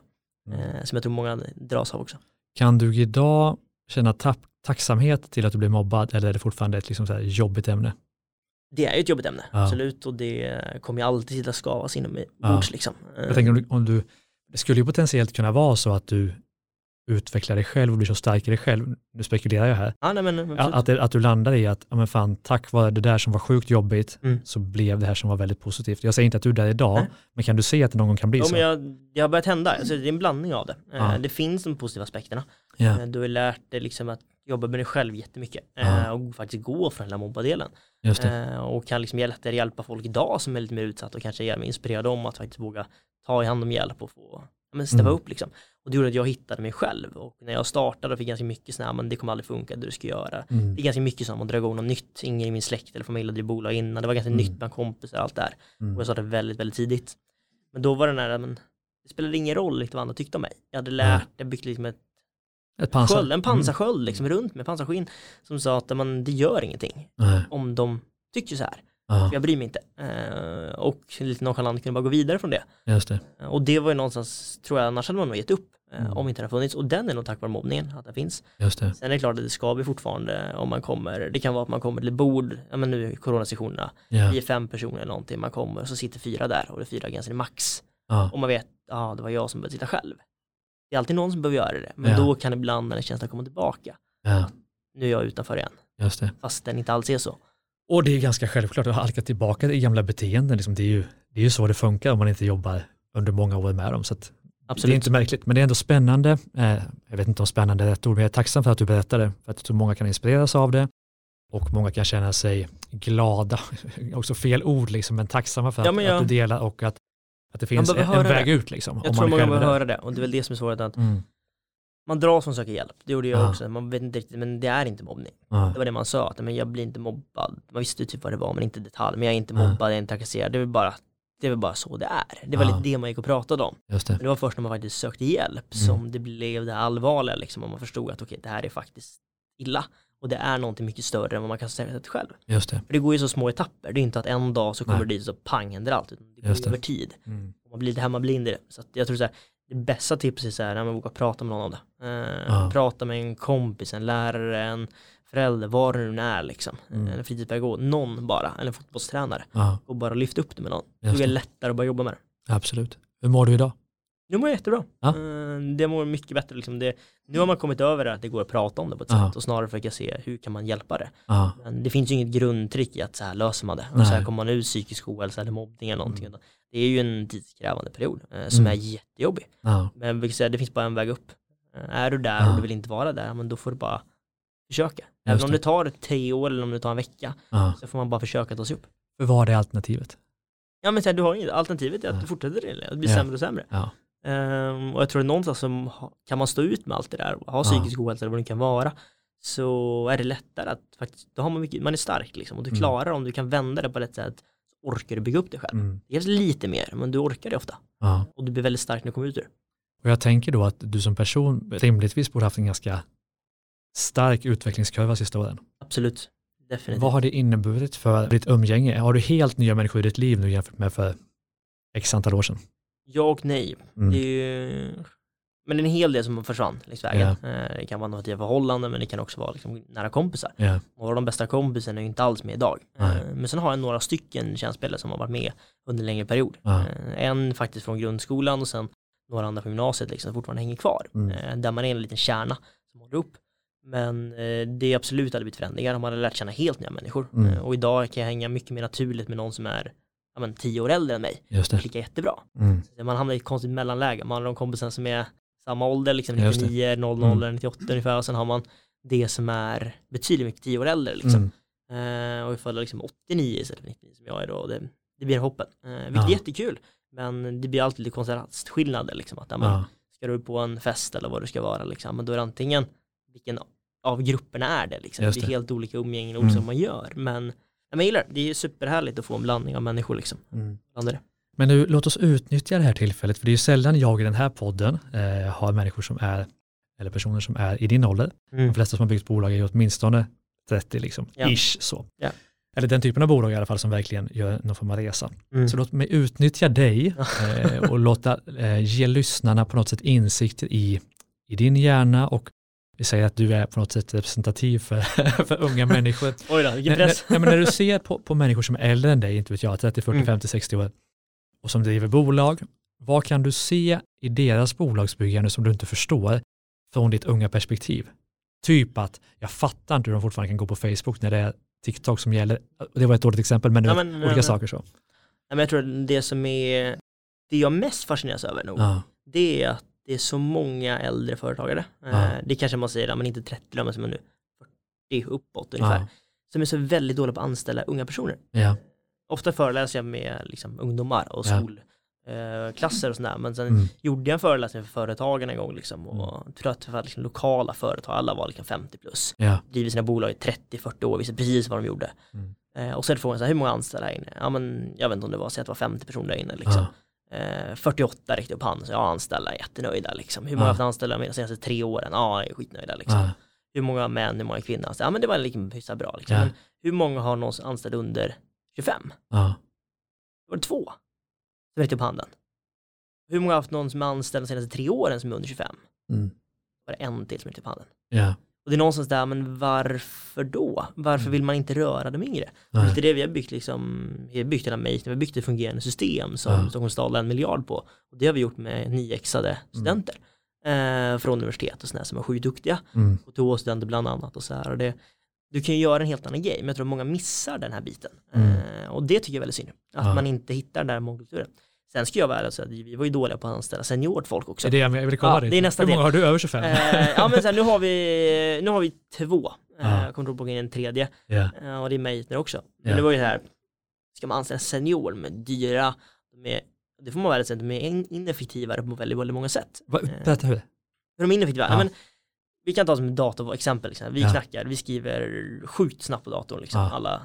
Mm. som jag tror många dras av också. Kan du idag känna tapp, tacksamhet till att du blev mobbad eller är det fortfarande ett liksom så jobbigt ämne? Det är ju ett jobbigt ämne, Ja. absolut, och det kommer ju alltid sitta skavas inom mig Ja. bords liksom. Jag tänker om du, om du, det skulle ju potentiellt kunna vara så att du utvecklar dig själv och blir så stark i dig själv, nu spekulerar jag här, Ja, nej men att, det, att du landar i att, ja men fan, tack vare det där som var sjukt jobbigt Mm. så blev det här som var väldigt positivt. Jag säger inte att du är där idag, Nej. men kan du se att det någon gång kan bli Ja, så? men jag, det har börjat hända, alltså, det är en blandning av det. Eh, Ja. Det finns de positiva aspekterna. Ja, Eh, Du har lärt dig liksom att jobba med dig själv jättemycket eh, Ja. och faktiskt gå från den här mobbadelen. det. Eh, och kan liksom lättare hjälpa folk idag som är lite mer utsatta och kanske hjälpa- inspirera dem att faktiskt våga ta i hand om hjälp och få men steppa Mm. upp liksom. Och det gjorde att jag hittade mig själv och när jag startade och fick ganska mycket sådär, men det kommer aldrig funka, det du ska göra. Mm. Det är ganska mycket som att dra igång något nytt, ingen i min släkt eller familj hade bolag innan, det var ganska Mm. nytt bland kompisar och allt där. Och Mm. jag startade väldigt, väldigt tidigt. Men då var det den här, men det spelade ingen roll liksom vad andra tyckte om mig. Jag hade lärt, jag byggt liksom ett Ett pansar. sköld, en pansarsköld liksom runt med pansarskinn som sa att men, det gör ingenting Mm. Nej. om de tycker så här. Ja, Jag bryr mig inte. Eh, och lite nonchalant kunde bara gå vidare från det. det. Eh, och det var ju någonstans, tror jag, annars hade man nog gett upp eh, Mm. om inte det hade funnits. Och den är nog tack vare mobbningen, att den finns. Just det. Sen är det klart att det ska vi fortfarande om man kommer, det kan vara att man kommer till bord, ja men nu i coronasessionerna, Ja. vi är fem personer eller någonting, man kommer och så sitter fyra där och det är fyra gränser i max. Ja. Och man vet, ja det var jag som började sitta själv. Det är alltid någon som behöver göra det, men Ja. då kan ibland känns att komma tillbaka, ja, nu är jag utanför igen, just det. fast den inte alls är så. Och det är ganska självklart att halka tillbaka i gamla beteenden. Liksom, det, är ju, det är ju så det funkar om man inte jobbar under många år med dem. Så att det är Absolut. inte märkligt, men det är ändå spännande. Eh, jag vet inte om spännande är rätt ord, men jag är tacksam för att du berättade. För att jag tror många kan inspireras av det. Och många kan känna sig glada, *laughs* också fel ord, liksom, men tacksamma för att, Ja, men jag- att du delar och att, att det finns en, väg det. ut. Liksom, Jag tror man behöver höra det och det är väl det som är svårt att Mm. man dras att söka hjälp. Det gjorde jag Ja. också. Man vet inte riktigt, men det är inte mobbning. Ja. Det var det man sa, att men jag blir inte mobbad. Man visste typ vad det var, men inte i detalj. Men jag är inte mobbad, jag är inte trakasserad. Det är bara, det är väl bara så det är. Det var Ja. lite det man gick och pratade om. Just det. Men det var först när man faktiskt sökte hjälp Mm. som det blev det allvarliga liksom. Och man förstod att okej, det här är faktiskt illa. Och det är någonting mycket större än vad man kan säga sig själv. Just det. För det går ju så små etapper. Det är inte att en dag så kommer Nej. du dit och så pang händer allt. Utan det går det. över tid. Mm. Och man blir lite hemmablind i det. Så att jag tror så här, det bästa tipset är så här, när man vågar prata med någon om det. Eh, Ja. Prata med en kompis, en lärare, en förälder, vad det nu är liksom. Mm. En fritidspedagog, någon bara, eller en fotbollstränare. Ja, Och bara lyfta upp det med någon. Just Det är det. lättare att börja jobba med det. absolut. Hur mår du idag? Nu mår jag jättebra. Ja. Eh, Det mår mycket bättre liksom. Det, nu har man kommit över det att det går att prata om det på ett Ja. sätt och snarare försöka se hur kan man hjälpa det. Ja, Men det finns ju inget grundtrick i att så här löser man det. Och Nej. så här kommer man ur psykisk ohälsa eller mobbning eller någonting. Mm. Det är ju en tidskrävande period eh, som Mm. är jättejobbig. ja, Men vi säga, det finns bara en väg upp. Eh, Är du där och du vill inte vara där, men då får du bara försöka. Även Just om det. tar tre år eller om det tar en vecka, så får man bara försöka ta sig upp. För vad är alternativet? Ja men så här, du har inget, alternativet är att du fortsätter det, det blir Ja. sämre och sämre. Ehm, och jag tror att någonstans som ha- kan man stå ut med allt det där, ha Ja. psykisk ohälsa eller vad det kan vara, så är det lättare att faktiskt, då har man mycket, man är stark liksom och du Mm. klarar om du kan vända det på rätt sätt, så orkar du bygga upp det själv. Mm. Det krävs lite mer, men du orkar det ofta. Ja. Och du blir väldigt stark när du kommer ut ur det. Och jag tänker då att du som person rimligtvis borde haft en ganska stark utvecklingskurva sista åren. Absolut. Definitivt. Vad har det inneburit för ditt umgänge? Har du helt nya människor i ditt liv nu jämfört med för x antal år sedan? Ja och nej. Mm. Det är ju... Men det är en hel del som försvann längs vägen. Eh, Det kan vara något i förhållande men det kan också vara liksom nära kompisar. Ja. Och de bästa kompisarna är ju inte alls med idag. Nej. Eh, Men sen har jag några stycken kärnspelare som har varit med under en längre period. Ja. Eh, En faktiskt från grundskolan och sen några andra från gymnasiet liksom, som fortfarande hänger kvar. Mm. Eh, Där man är en liten kärna som håller upp. Men det är absolut hade blivit förändringar om man hade lärt känna helt nya människor. Mm. Och idag kan jag hänga mycket mer naturligt med någon som är ja, men, tio år äldre än mig. Just Det det. klickar jättebra. Mm. Så Man hamnar i ett konstigt mellanläge. Man har de kompisarna som är samma ålder, liksom Just det. 99, 00, Mm. 98 ungefär. Och sen har man det som är betydligt mycket tio år äldre. Liksom. Mm. Eh, och ifall det är liksom 89 istället för 99 som jag är då. Det, det blir hoppen. Eh, vilket Ja. är jättekul. Men det blir alltid lite kontrastskillnader. Liksom, att, ja, Ja. Ska du på en fest eller vad det ska vara. Liksom, men då är det antingen vilken av grupperna är det. Liksom. Just Det är det. helt olika umgängen och Mm. som man gör. Men men jag gillar det. Det är superhärligt att få en blandning av människor. Liksom. Mm. Men nu, låt oss utnyttja det här tillfället, för det är ju sällan jag i den här podden eh, har människor som är, eller personer som är i din ålder. Mm. De flesta som har byggt bolag är ju åtminstone 30, liksom, Ja. ish så. Ja. Eller den typen av bolag i alla fall som verkligen gör någon form av resa. Mm. Så låt mig utnyttja dig eh, och låta eh, ge lyssnarna på något sätt insikter i, i din hjärna och vi säger att du är på något sätt representativ för, *laughs* för unga människor. *laughs* Oj då, vilken när, press. när, men när du ser på, på människor som är äldre än dig, inte vet jag, 30, 40, Mm. 50, 60 år och som driver bolag, vad kan du se i deras bolagsbyggande som du inte förstår från ditt unga perspektiv? Typ att jag fattar inte hur de fortfarande kan gå på Facebook när det är TikTok som gäller. Det var ett dåligt exempel, men, Ja, men, olika men- saker så. Nej, men jag tror att det som är det jag mest fascineras över nog, Ja, det är att det är så många äldre företagare. Eh, Det kanske man säger, men inte 30 då, men som är nu 40 uppåt ungefär. ja, Som är så väldigt dåliga på att anställa unga personer. ja, Ofta föreläser jag med liksom, ungdomar och Ja. skolklasser och sådär. Men sen mm, gjorde jag en föreläsning för företagen en gång liksom, och det var liksom, lokala företag, alla var liksom 50 plus. ja, Driver sina bolag i 30-40 år, visste precis vad de gjorde. Mm. Eh, och så är det frågan, så här, hur många anställda här inne? Ja men jag vet inte om det var, säg att det var 50 personer där inne liksom. ja, Eh, 48 räckte upp handen, så ja anställda, jättenöjda liksom. Hur många har Ja. haft anställda de senaste tre åren? Ja, är skitnöjda liksom. ja, Hur många män, hur många kvinnor? Så, ja men det var liksom hyfsat bra liksom. Ja. Men hur många har någon anställd under 25? ja, Det var det två som räckte upp handen. Hur många har haft någon som är anställd de senaste tre åren som är under 25? mm, Var det en till som räckte upp handen? ja, Och det är någonstans där, men varför då? Varför Mm. vill man inte röra de yngre? Det är det vi har byggt liksom, vi har byggt hela Mate, vi har byggt ett fungerande system som Ja. Stockholms stad en miljard på. Och det har vi gjort med nyexade studenter eh, från universitet och sådär som är sjukt duktiga. mm, Och TH-studenter bland annat och så här. Och det, du kan ju göra en helt annan grej, men jag tror att många missar den här biten. Mm. Eh, och det tycker jag är väldigt synd, att Ja. man inte hittar den där mångkulturen. Sen ska jag vara ärlig och säga att vi var ju dåliga på att anställa seniort folk också. är det jag vill komma Ja, dit. det är nästa Hur många har du över 25? Eh, ja men så här, nu har vi, nu har vi två. Ja. Jag kommer inte ihåg en tredje. Eh, och det är Meitner också. Men Ja. det var ju det här, ska man anställa en senior med dyra, med, det får man väl säga, de är in- ineffektivare på väldigt, väldigt många sätt. Va- Eh, berätta hur. Hur de är ineffektiva? Ja. men, vi kan ta som ett datorexempel, liksom. vi Ja. knackar, vi skriver sjukt snabbt på datorn, liksom. Ja. alla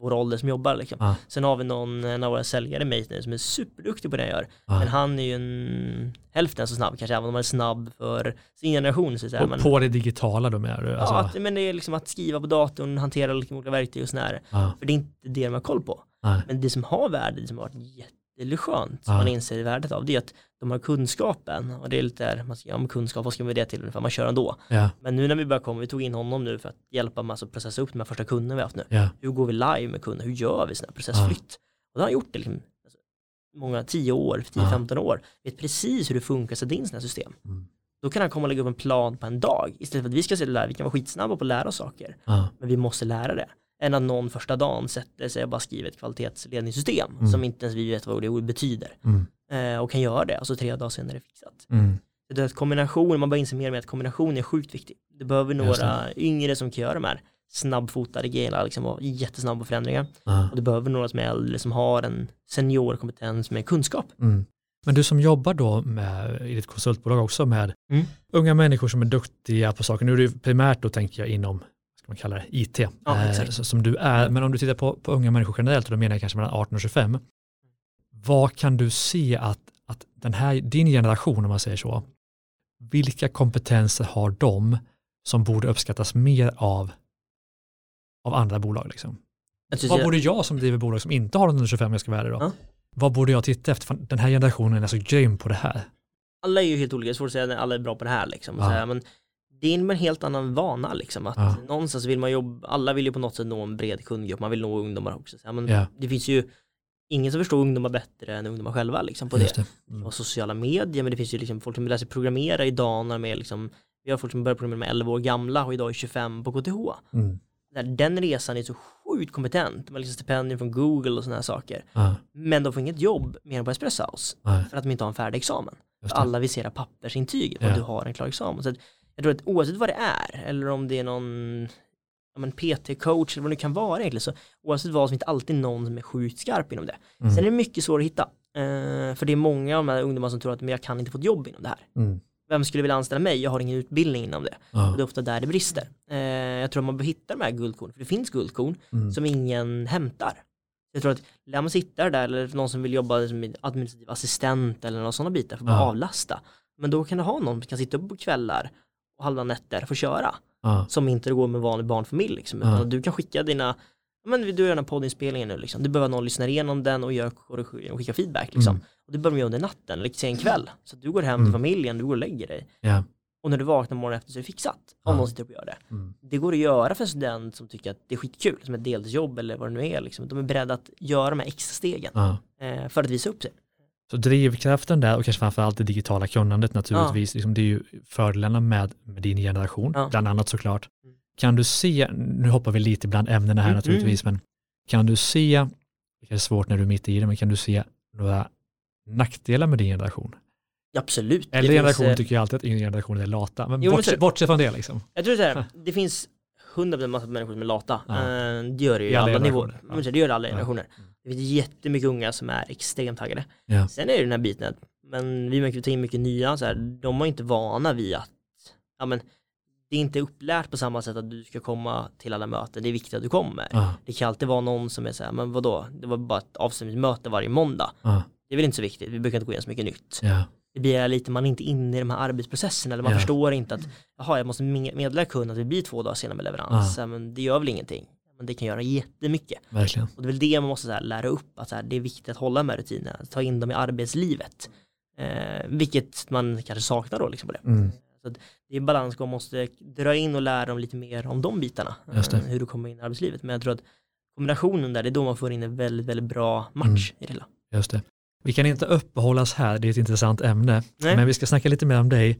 vår ålder som jobbar. Liksom. Ja. Sen har vi någon, en av våra säljare, Meitner, som är superduktig på det han gör. Ja. Men han är ju en hälften så snabb, kanske även om han är snabb för sin generation. Så säga. Men, på det digitala då menar du? Alltså, ja, att, men det är liksom att skriva på datorn, hantera liksom olika verktyg och sådär. ja, För det är inte det de har koll på. Men det som har värde, det som har varit jätteskönt, som man inser värdet av, det är att de har kunskapen. Och det är lite där, man ska, ja, men kunskap, vad ska man det till ungefär, man kör ändå. ja, Men nu när vi börjar komma, vi tog in honom nu för att hjälpa med att processa upp de här första kunderna vi har haft nu. ja, Hur går vi live med kunder, hur gör vi sån här processflytt? Och då har han gjort det liksom, alltså, många, 10 år, 10-15 år, vet precis hur det funkar sätta in sådana här system. Mm. Då kan han komma och lägga upp en plan på en dag, istället för att vi ska se det där, vi kan vara skitsnabba på att lära oss saker, men vi måste lära det. Än att någon första dagen sätter sig och bara skriver ett kvalitetsledningssystem Mm. som inte ens vi vet vad det betyder. mm, och kan göra det, och så tre dagar senare är det fixat. mm, Det är att kombination, man börjar inse mer och mer att kombination är sjukt viktig. Du behöver några yngre som kan göra de här snabbfotade grejerna, liksom vara jättesnabba förändringar. ja, Och du behöver några som är äldre som har en seniorkompetens med kunskap. mm, Men du som jobbar då med, i ditt konsultbolag också med Mm. unga människor som är duktiga på saker. Nu är det ju primärt då tänker jag inom, vad ska man kalla det, IT, Ja, eh, som du är. Men om du tittar på, på unga människor generellt, och då menar jag kanske mellan 18 och 25, vad kan du se att, att den här, din generation, om man säger så, vilka kompetenser har de som borde uppskattas mer av, av andra bolag? Liksom? Tror Vad borde jag som driver bolag som inte har någon under 25 om jag ska vara då? Ja. Vad borde jag titta efter? Den här generationen är så grym på det här. alla är ju helt olika, det är svårt att säga att alla är bra på det här liksom. Ja. här, men det är en helt annan vana liksom. Att Ja. Någonstans vill man jobba, alla vill ju på något sätt nå en bred kundgrupp, man vill nå ungdomar också. Så här, men. Det finns ju ingen som förstår ungdomar bättre än ungdomar själva liksom, på Just det. det. Mm. Och sociala medier, men det finns ju liksom folk som lär sig programmera idag när de är liksom, vi har folk som börjar programmera med 11 år gamla och idag är 25 på KTH. Mm. Den resan är så sjukt kompetent, de har liksom stipendier från Google och sådana här saker. Ja, Men de får inget jobb mer än på Espresso House nej, för att de inte har en färdig examen. Alla här pappersintyget på att Ja. du har en klar examen. Så att jag tror att oavsett vad det är, eller om det är någon men PT-coach eller vad det kan vara egentligen, så oavsett vad så finns det alltid någon som är sjukt skarp inom det. Mm. Sen är det mycket svårt att hitta, eh, för det är många av de här ungdomar som tror att men jag kan inte få ett jobb inom det här. Mm. Vem skulle vilja anställa mig? Jag har ingen utbildning inom det. Och det är ofta där det brister. Eh, jag tror att man behöver hitta de här guldkornen, för det finns guldkorn Mm. som ingen hämtar. Jag tror att lär man sitta där eller någon som vill jobba som administrativ assistent eller några sådana bitar för att Ja. avlasta. Men då kan du ha någon som kan sitta upp på kvällar och halva nätter få köra. Ja. Som inte går med vanlig barnfamilj liksom. Utan du kan skicka dina, men du gör den här poddinspelningen nu liksom. Du behöver någon lyssnar igenom den och gör och skickar feedback liksom. Mm. Och du behöver göra under natten eller sen kväll. Så du går hem Mm. till familjen, du går och lägger dig. Ja. Och när du vaknar morgonen efter så är det fixat. Om Ja. någon sitter upp och gör det. Mm. Det går att göra för en student som tycker att det är skitkul, som ett deltidsjobb eller vad det nu är. Liksom. De är beredda att göra de här extra stegen eh, för att visa upp sig. Så drivkraften där och kanske framförallt det digitala kunnandet naturligtvis, liksom, det är ju fördelarna med, med din generation, Ja. bland annat såklart. Mm. Kan du se, nu hoppar vi lite bland ämnena här Mm, naturligtvis, men kan du se, det är svårt när du är mitt i det, men kan du se några nackdelar med din generation? Absolut. Det Äldre finns, generation eh, tycker jag alltid att yngre generationer är lata, men, Jo, men bortse, så- bortse från det liksom. Jag tror så här, *laughs* det finns hundra massa människor som är lata. Ja. Eh, det gör det ju I alla nivåer. Ja. Det gör det i alla Ja. generationer. Det finns jättemycket unga som är extremt taggade. Ja. Sen är det den här biten att, men vi märker att vi tar in mycket nya, så här, de är inte vana vid att, ja men det är inte upplärt på samma sätt att du ska komma till alla möten, det är viktigt att du kommer. Ja. Det kan alltid vara någon som är så här, men vadå, det var bara ett avstämningsmöte varje måndag. Ja. Det är väl inte så viktigt, vi brukar inte gå igenom så mycket nytt. Det blir lite, man är inte inne i de här arbetsprocesserna, eller man Ja. förstår inte att, jaha, jag måste me- meddela kunden att det blir två dagar senare med leverans, ja. men det gör väl ingenting. Men det kan göra jättemycket. Verkligen. Och det är väl det man måste så här, lära upp, att så här, det är viktigt att hålla med rutinerna, att ta in dem i arbetslivet. Eh, vilket man kanske saknar då liksom på det. Mm. Det är en balans, man måste dra in och lära dem lite mer om de bitarna. Eh, Hur du kommer in i arbetslivet. Men jag tror att kombinationen där, det är då man får in en väldigt, väldigt bra match i det hela. Just det. Vi kan inte uppehållas här, det är ett intressant ämne, Nej. men vi ska snacka lite mer om dig.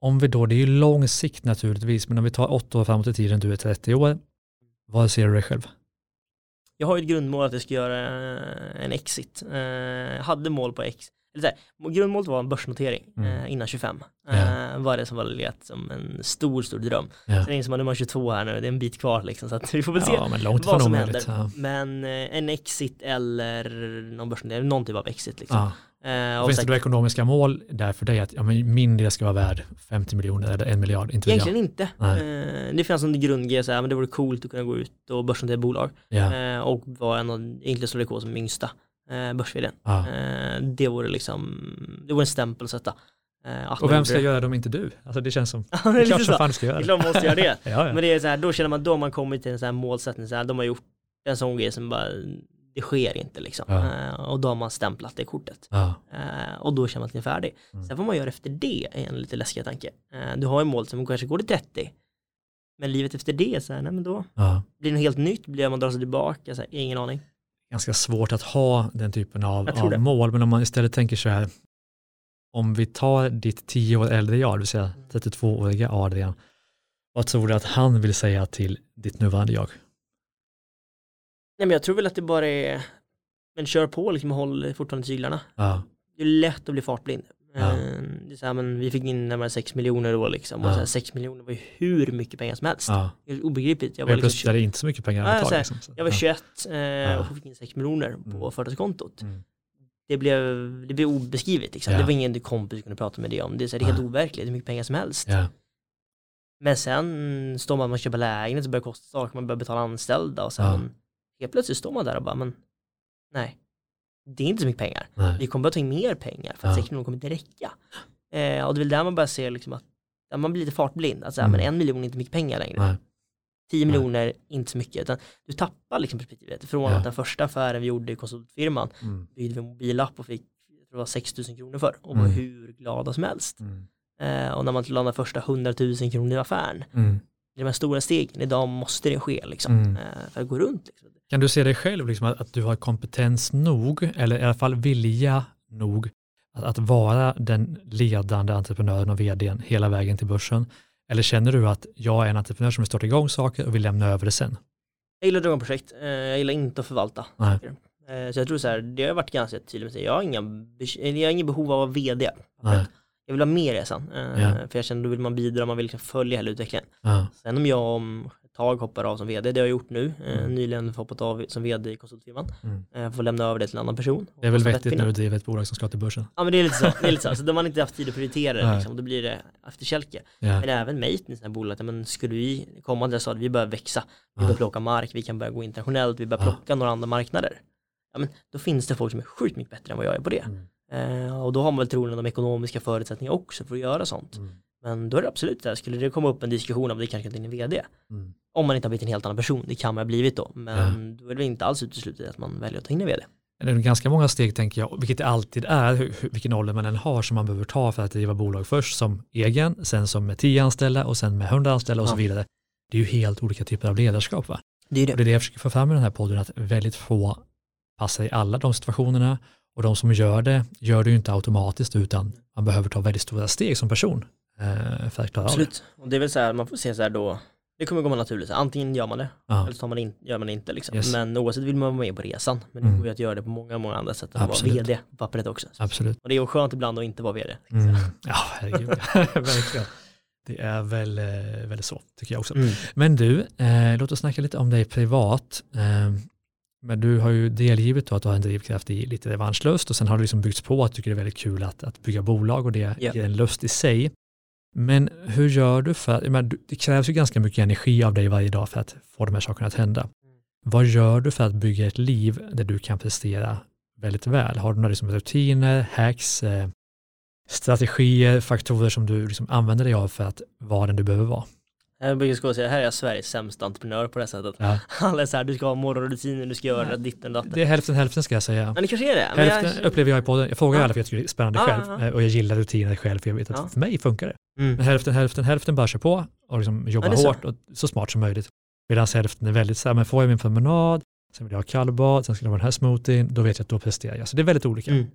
Om vi då, det är ju lång sikt naturligtvis, men om vi tar åtta år framåt i tiden, du är 30 år, vad ser du dig själv? Jag har ju ett grundmål att jag ska göra eh, en exit. Eh, Jag hade mål på X. Eller så här, grundmålet var en börsnotering Mm. eh, innan 25. Ja. Eh, var det som var legat som en stor, stor dröm. Ja. Sen inser man, nu är man 22 här nu, det är en bit kvar liksom, så att vi får väl se Ja, vad som händer. Ja. Men eh, en exit eller någon börsnotering, någon typ av exit liksom. Ja. Eh, och Finns det då ekonomiska mål där för dig att ja, men min del ska vara värd 50 miljoner eller en miljard? Inte vet jag. Egentligen inte. Nej. Eh, det finns en grundgrej, så här, men det vore coolt att kunna gå ut och börsnotera bolag. Ja. Eh, och vara en av, egentligen slå rekord som yngsta eh, börs Ja. Eh, det vore liksom, det vore en stämpel att sätta. Eh, att Och vem ska det. göra det om inte du? Alltså det känns som, *laughs* Ja, det är klart som fan ska Det göra är det. klart man måste göra det. *laughs* Ja, ja. Men det är så här, då känner man, då har man kommit till en sån här målsättning, så här, de har gjort en sån grej som bara, det sker inte liksom. Ja. Eh, och då har man stämplat det kortet. Och då känner man att det är färdig. Mm. Sen får man göra efter det, är en lite läskig tanke. Du har ju mål som kanske går till 30. Men livet efter det, så här, nej men då blir det något helt nytt, blir det man drar sig tillbaka, så här, ingen aning. Ganska svårt att ha den typen av, av mål, men om man istället tänker så här, om vi tar ditt 10 år äldre jag, det vill säga Mm. 32-åriga Adrian, vad tror du att han vill säga till ditt nuvarande jag? Nej men jag tror väl att det bara är, men kör på liksom och håll fortfarande tyglarna. Ja. Det är lätt att bli fartblind. Ja. Eh, Det är så här, men vi fick in närmare 6 miljoner då liksom. Och Ja. så här, 6 miljoner var ju hur mycket pengar som helst. Ja. Är obegripligt. Jag var, liksom, är det inte så mycket pengar Ja, att ta. så här, Liksom. Jag var ja. 21 eh, och fick in 6 miljoner på Mm. företagskontot. Mm. det blev, det blev obeskrivligt liksom. Ja. Det var ingen kompis kunde prata med det om. Det är, så här, det är helt overkligt, hur mycket pengar som helst. Ja. Men sen står man och köper lägenhet, så börjar kosta saker, man börjar betala anställda och sen Ja. helt plötsligt står man där och bara, men nej, det är inte så mycket pengar. Nej. Vi kommer behöva ta in mer pengar för att Ja. 6 miljoner kommer inte räcka. Eh, och det är väl där man börjar se liksom att ja, man blir lite fartblind, att säga, Mm. men en miljon är inte mycket pengar längre. Nej. 10 Nej. miljoner, inte så mycket, utan du tappar liksom perspektivet. Från Ja. att den första affären vi gjorde i konsultfirman Mm. byggde vi en mobilapp och fick jag tror det var 6 000 kronor för och var Mm. hur glada som helst. Mm. Eh, och när man landar första 100 000 kronor i affären, Mm. det är de här stora stegen, idag måste det ske liksom, Mm. eh, för att gå runt. Liksom. Kan du se dig själv liksom att, att du har kompetens nog, eller i alla fall vilja nog, att, att vara den ledande entreprenören och vdn hela vägen till börsen? Eller känner du att jag är en entreprenör som vill starta igång saker och vill lämna över det sen? Jag gillar att dra igång projekt, eh, jag gillar inte att förvalta. Nej. Eh, så jag tror så här, det har varit ganska tydligt med jag har, inga, jag har inget behov av att vara vd. Nej. Jag vill ha mer resan, eh, Ja. för jag känner då vill man bidra, man vill liksom följa hela utvecklingen. Ja. Sen om jag om tag hoppar av som vd, det har jag gjort nu, eh, Mm. nyligen hoppat av som vd i konsultfirman, Mm. eh, får lämna över det till en annan person. Det är väl vettigt när du driver ett bolag som ska till börsen? Ja men det är lite så, det är lite så. *laughs* så då har man inte haft tid att prioritera det liksom, då blir det efterkälke. Ja. Men även mig i sådana här bolag, men skulle vi komma till det så att vi börjar växa, vi Ja. börjar plocka mark, vi kan börja gå internationellt, vi börjar Ja. plocka några andra marknader. Ja men då finns det folk som är sjukt mycket bättre än vad jag är på det. Mm. Eh, och då har man väl troligen de ekonomiska förutsättningarna också för att göra sånt. Mm. Men då är det absolut där, skulle det komma upp en diskussion om det kanske inte är en vd, Mm. om man inte har blivit en helt annan person, det kan man ha blivit då, men då är det inte alls uteslutet att man väljer att ta in en vd. Det är ganska många steg tänker jag, vilket det alltid är, vilken ålder man än har som man behöver ta för att driva bolag först som egen, sen som med 10 anställda och sen med 100 anställda och så Ja. vidare. Det är ju helt olika typer av ledarskap va? Det är ju Och det. det är det jag försöker få fram i den här podden, att väldigt få passar i alla de situationerna och de som gör det, gör det ju inte automatiskt utan man behöver ta väldigt stora steg som person för att klara av det. Absolut. Och det är väl så här, man får se så här då, det kommer gå naturligt, så antingen gör man det, Ja, eller så man in, gör man det inte liksom. Yes. Men oavsett vill man vara med på resan, men det Mm. går ju att göra det på många, många andra sätt att vara Absolut. vd på pappret också. absolut. Och det är skönt ibland att inte vara vd. Mm. Ja, herregud. *laughs* Verkligen. Det är väl, eh, väl så, tycker jag också. Mm. Men du, eh, låt oss snacka lite om dig privat. Eh, men du har ju delgivit då att du har en drivkraft i lite revanschlust och sen har du liksom byggts på att du tycker det är väldigt kul att, att bygga bolag och det Ja. ger en lust i sig. Men hur gör du för, menar, du- det krävs ju ganska mycket energi av dig varje dag för att få de här sakerna att hända. Vad gör du för att bygga ett liv där du kan prestera väldigt väl? Har du några liksom rutiner, hacks, eh, strategier, faktorer som du liksom använder dig av för att vara den du behöver vara? Jag brukar skoja och säga, här är jag Sveriges sämsta entreprenör på det här sättet. Ja. *laughs* Alla är så här, du ska ha morgonrutiner, du ska göra ditten datten. Det är hälften hälften ska jag säga. Men det kanske är det. Hälften jag... upplever jag i podden. Jag frågar Ja. alla för jag tycker det är spännande Ja, själv ja, ja. eh, och jag gillar rutiner själv för jag vet att Ja. för mig funkar det. Mm. Men hälften, hälften, hälften bara kör på och liksom jobbar Ja, hårt och så smart som möjligt. Medan hälften är väldigt så här, men får jag min promenad, sen vill jag ha kallbad, sen ska jag ha den här smoothien, då vet jag att då presterar jag. Så det är väldigt olika. Mm.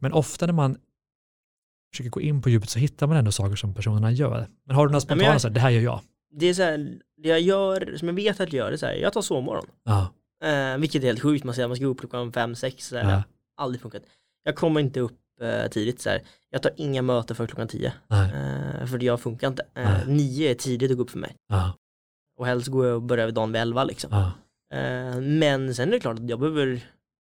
Men ofta när man försöker gå in på djupet så hittar man ändå saker som personerna gör. Men har du några spontana, jag- så här, det här gör jag. Det är så här, det jag gör, som jag vet att jag gör, det är så här, jag tar sovmorgon. Ja, Eh, vilket är helt sjukt, man säger att man ska gå upp klockan fem, sex, så här, Ja. aldrig funkat. Jag kommer inte upp eh, tidigt, så här. jag tar inga möten för klockan tio. Eh, för jag funkar inte. Eh, nio är tidigt att gå upp för mig. ja, Och helst går jag och börjar dagen vid elva liksom. ja, Eh, men sen är det klart att jag behöver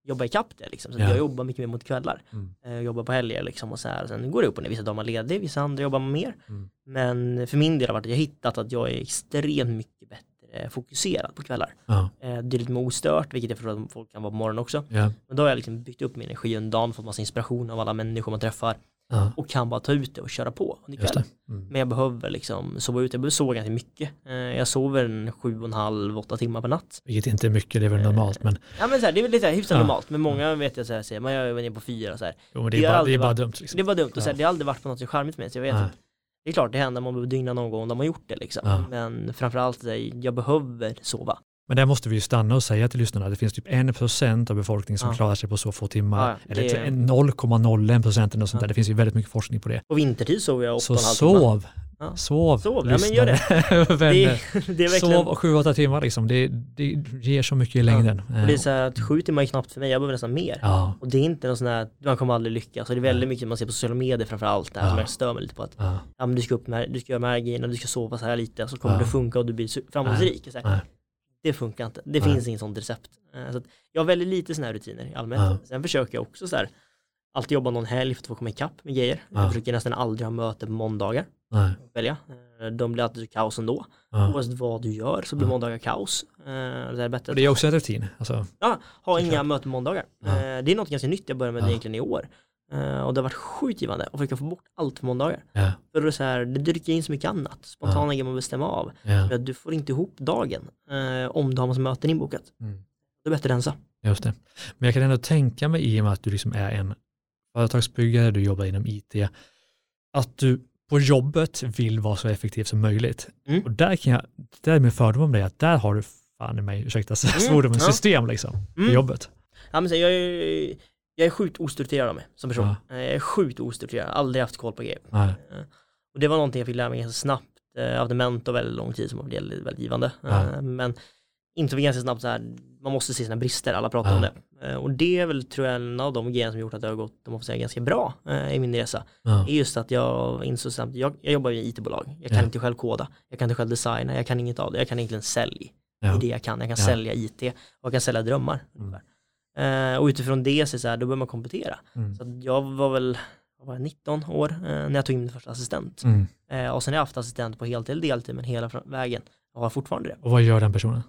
jobba ikapp det liksom. Så Ja. jag jobbar mycket mer mot kvällar. Mm. Eh, jag jobbar på helger liksom och så här. Sen går det upp och ner. Vissa dagar man ledig, vissa andra jobbar man mer. Mm. Men för min del har varit att jag hittat att jag är extremt mycket bättre fokuserad på kvällar. ja, Eh, det är lite mer ostört, vilket jag förstår att folk kan vara på morgonen också. ja, Men då har jag liksom byggt upp min energi under dagen, fått massa inspiration av alla människor man träffar ja, och kan bara ta ut det och köra på. Mm. Men jag behöver liksom sova ut, jag behöver sova ganska mycket. Eh, jag sover en sju och en halv, åtta timmar per natt. Vilket inte är mycket, det är väl normalt, men, Ja men så här, det är väl lite hyfsat Ja. normalt, men många vet jag så här, säger, man gör ner på fyra och så här. jo, men det, är bara, det är bara varit- dumt. Liksom. Det var dumt och så här, det har aldrig varit på något charmigt med så jag vet att det är klart det händer, man behöver dygna någon gång, de har gjort det liksom. Ja. Men framförallt, jag behöver sova. Men där måste vi ju stanna och säga till lyssnarna att det finns typ 1% av befolkningen som Ja. klarar sig på så få timmar. Ja, det- Eller till 0,01 procent eller något sånt Ja. där. Det finns ju väldigt mycket forskning på det. På vintertid sover jag åtta Så och en halv timme. sov, Ja. sov, Sov, ja, men gör det. *laughs* Det, det verkligen, Sov och 7-8 timmar liksom. Det, det ger så mycket i längden. och det är så här att sju timmar är knappt för mig, jag behöver nästan mer. Ja, Och det är inte någon sån här, man kommer aldrig lyckas. Och det är väldigt mycket man ser på sociala medier framförallt, det här Ja. som jag stör mig lite på att ja, ja, men du, ska upp med, du ska göra de här grejerna, du ska sova så här lite, så kommer Ja. det funka och du blir framgångsrik. Så här, det funkar inte, det Nej. finns inget sånt recept. Eh, Så jag väljer lite såna här rutiner i allmänhet. Ja. Sen försöker jag också så här, alltid jobba någon helg för att få komma ikapp med grejer. Ja. Jag försöker nästan aldrig ha möte på måndagar. Nej. Välja. Eh, De blir alltid kaos ändå. Ja. Oavsett vad du gör så blir Ja. måndagar kaos. Eh, Det är bättre Och det är också en rutin. Alltså, Ja, ha inga möten på måndagar. Det är något ganska nytt jag började med Ja. egentligen i år. Eh, Och det har varit sjukt givande att försöka få bort allt på måndagar. ja, För det, är så här, det dyker in så mycket annat. Spontana grejer man bestämma av. ja. Men Du får inte ihop dagen eh, om du har massa möten inbokat. Mm. Det är bättre rensa. Just det. Men jag kan ändå tänka mig i och med att du liksom är en företagsbyggare, du jobbar inom IT, att du på jobbet vill vara så effektiv som möjligt. Mm. Och där kan jag, där är min fördom om dig, att där har du fan i mig, ursäkta *laughs* svordomen, ja. system liksom, på Mm. jobbet. Ja, men så, jag, jag är sjukt ostrukturerad av mig som person. Ja. Eh, Jag är sjukt ostrukturerad, aldrig haft koll på grejer. Nej. Eh, Och det var någonting jag fick lära mig ganska snabbt. Eh, haft en mentor väldigt lång tid som var väldigt, väldigt givande. Ja. Men inte för ganska snabbt så här, man måste se sina brister, alla pratar Ja. om det. Och det är väl tror jag en av de grejerna som gjort att det har gått, om man får säga, ganska bra i min resa. Ja. är just att jag insåg snabbt, jag, jag jobbar i IT-bolag, jag kan Ja. inte själv koda, jag kan inte själv designa, jag kan inget av det, jag kan egentligen sälja. Det är Ja. det jag kan, jag kan Ja. sälja IT och jag kan sälja drömmar. Mm. Eh, och utifrån det så, så här, då börjar man komplettera. Mm. Så jag var väl var jag, 19 år eh, när jag tog in min första assistent. Mm. Eh, och sen har jag haft assistent på heltid eller deltid men hela vägen och har fortfarande det. Och vad gör den personen?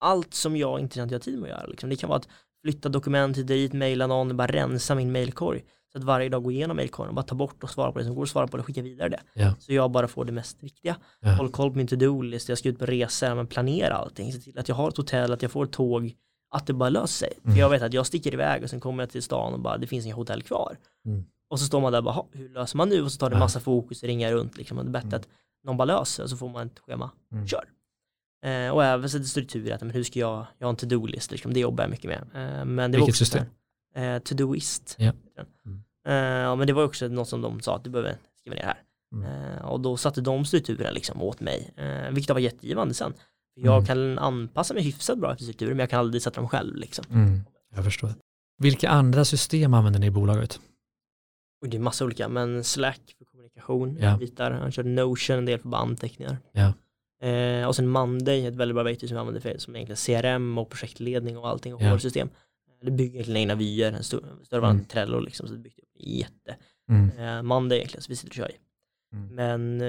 Allt som jag inte känner att jag har tid med att göra. Liksom. Det kan vara att flytta dokument hit dit, mejla någon, bara rensa min mejlkorg. Så att varje dag gå igenom mejlkorgen och bara ta bort och svara på det som går att svara på det och skicka vidare det. Ja. Så jag bara får det mest viktiga. Ja. Håll koll på min to-do-list, jag ska ut på resor, men planera allting. Se till att jag har ett hotell, att jag får ett tåg, att det bara löser sig. Mm. För jag vet att jag sticker iväg och sen kommer jag till stan och bara det finns inga hotell kvar. Mm. Och så står man där och bara, "Ha, hur löser man nu? Och så tar det Ja. massa fokus och ringa runt liksom. Och det är bättre Mm. att någon bara löser och så får man ett schema, Mm. kör. Eh, och även sätta struktur, att men hur ska jag, jag har en to-do-list, liksom, det jobbar jag mycket med. Eh, men det var Vilket också system? Eh, to-doist. Den. Mm. Eh, men det var också något som de sa att du behöver skriva ner här. Mm. Eh, och då satte de strukturen liksom åt mig, eh, vilket var jättegivande sen. Jag Mm. kan anpassa mig hyfsat bra efter strukturer, men jag kan aldrig sätta dem själv liksom. Mm. Jag förstår. Vilka andra system använder ni i bolaget? Och det är massa olika, men Slack för kommunikation, Ja. bitar. Han körde Notion, en del för bara anteckningar. Ja. Eh, och sen Monday, ett väldigt bra verktyg som jag använder för som egentligen CRM och projektledning och allting och Ja. HR-system. Det bygger egentligen egna vyer, en stor, större Mm. variant Trello liksom, så det bygger upp jätte. Mm. Eh, Monday egentligen, så vi sitter och kör i. Mm. Men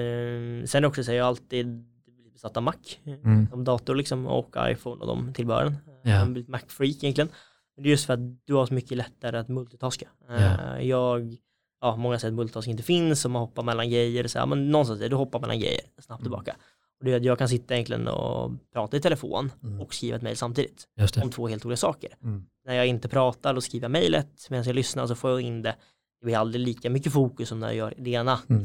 eh, sen också så är jag alltid blivit besatt av Mac, Mm. som dator liksom och iPhone och de tillbehören. Ja. Jag har blivit Mac-freak egentligen. Men det är just för att du har så mycket lättare att multitaska. Eh, Jag, ja många säger att multitasking inte finns och man hoppar mellan grejer. Så här, men någonstans är det, du hoppar mellan grejer snabbt Mm. tillbaka. Och det är att jag kan sitta egentligen och prata i telefon Mm. och skriva ett mejl samtidigt. Om två helt olika saker. Mm. När jag inte pratar då skriver jag mejlet medan jag lyssnar så får jag in det. Det blir aldrig lika mycket fokus som när jag gör det ena Mm.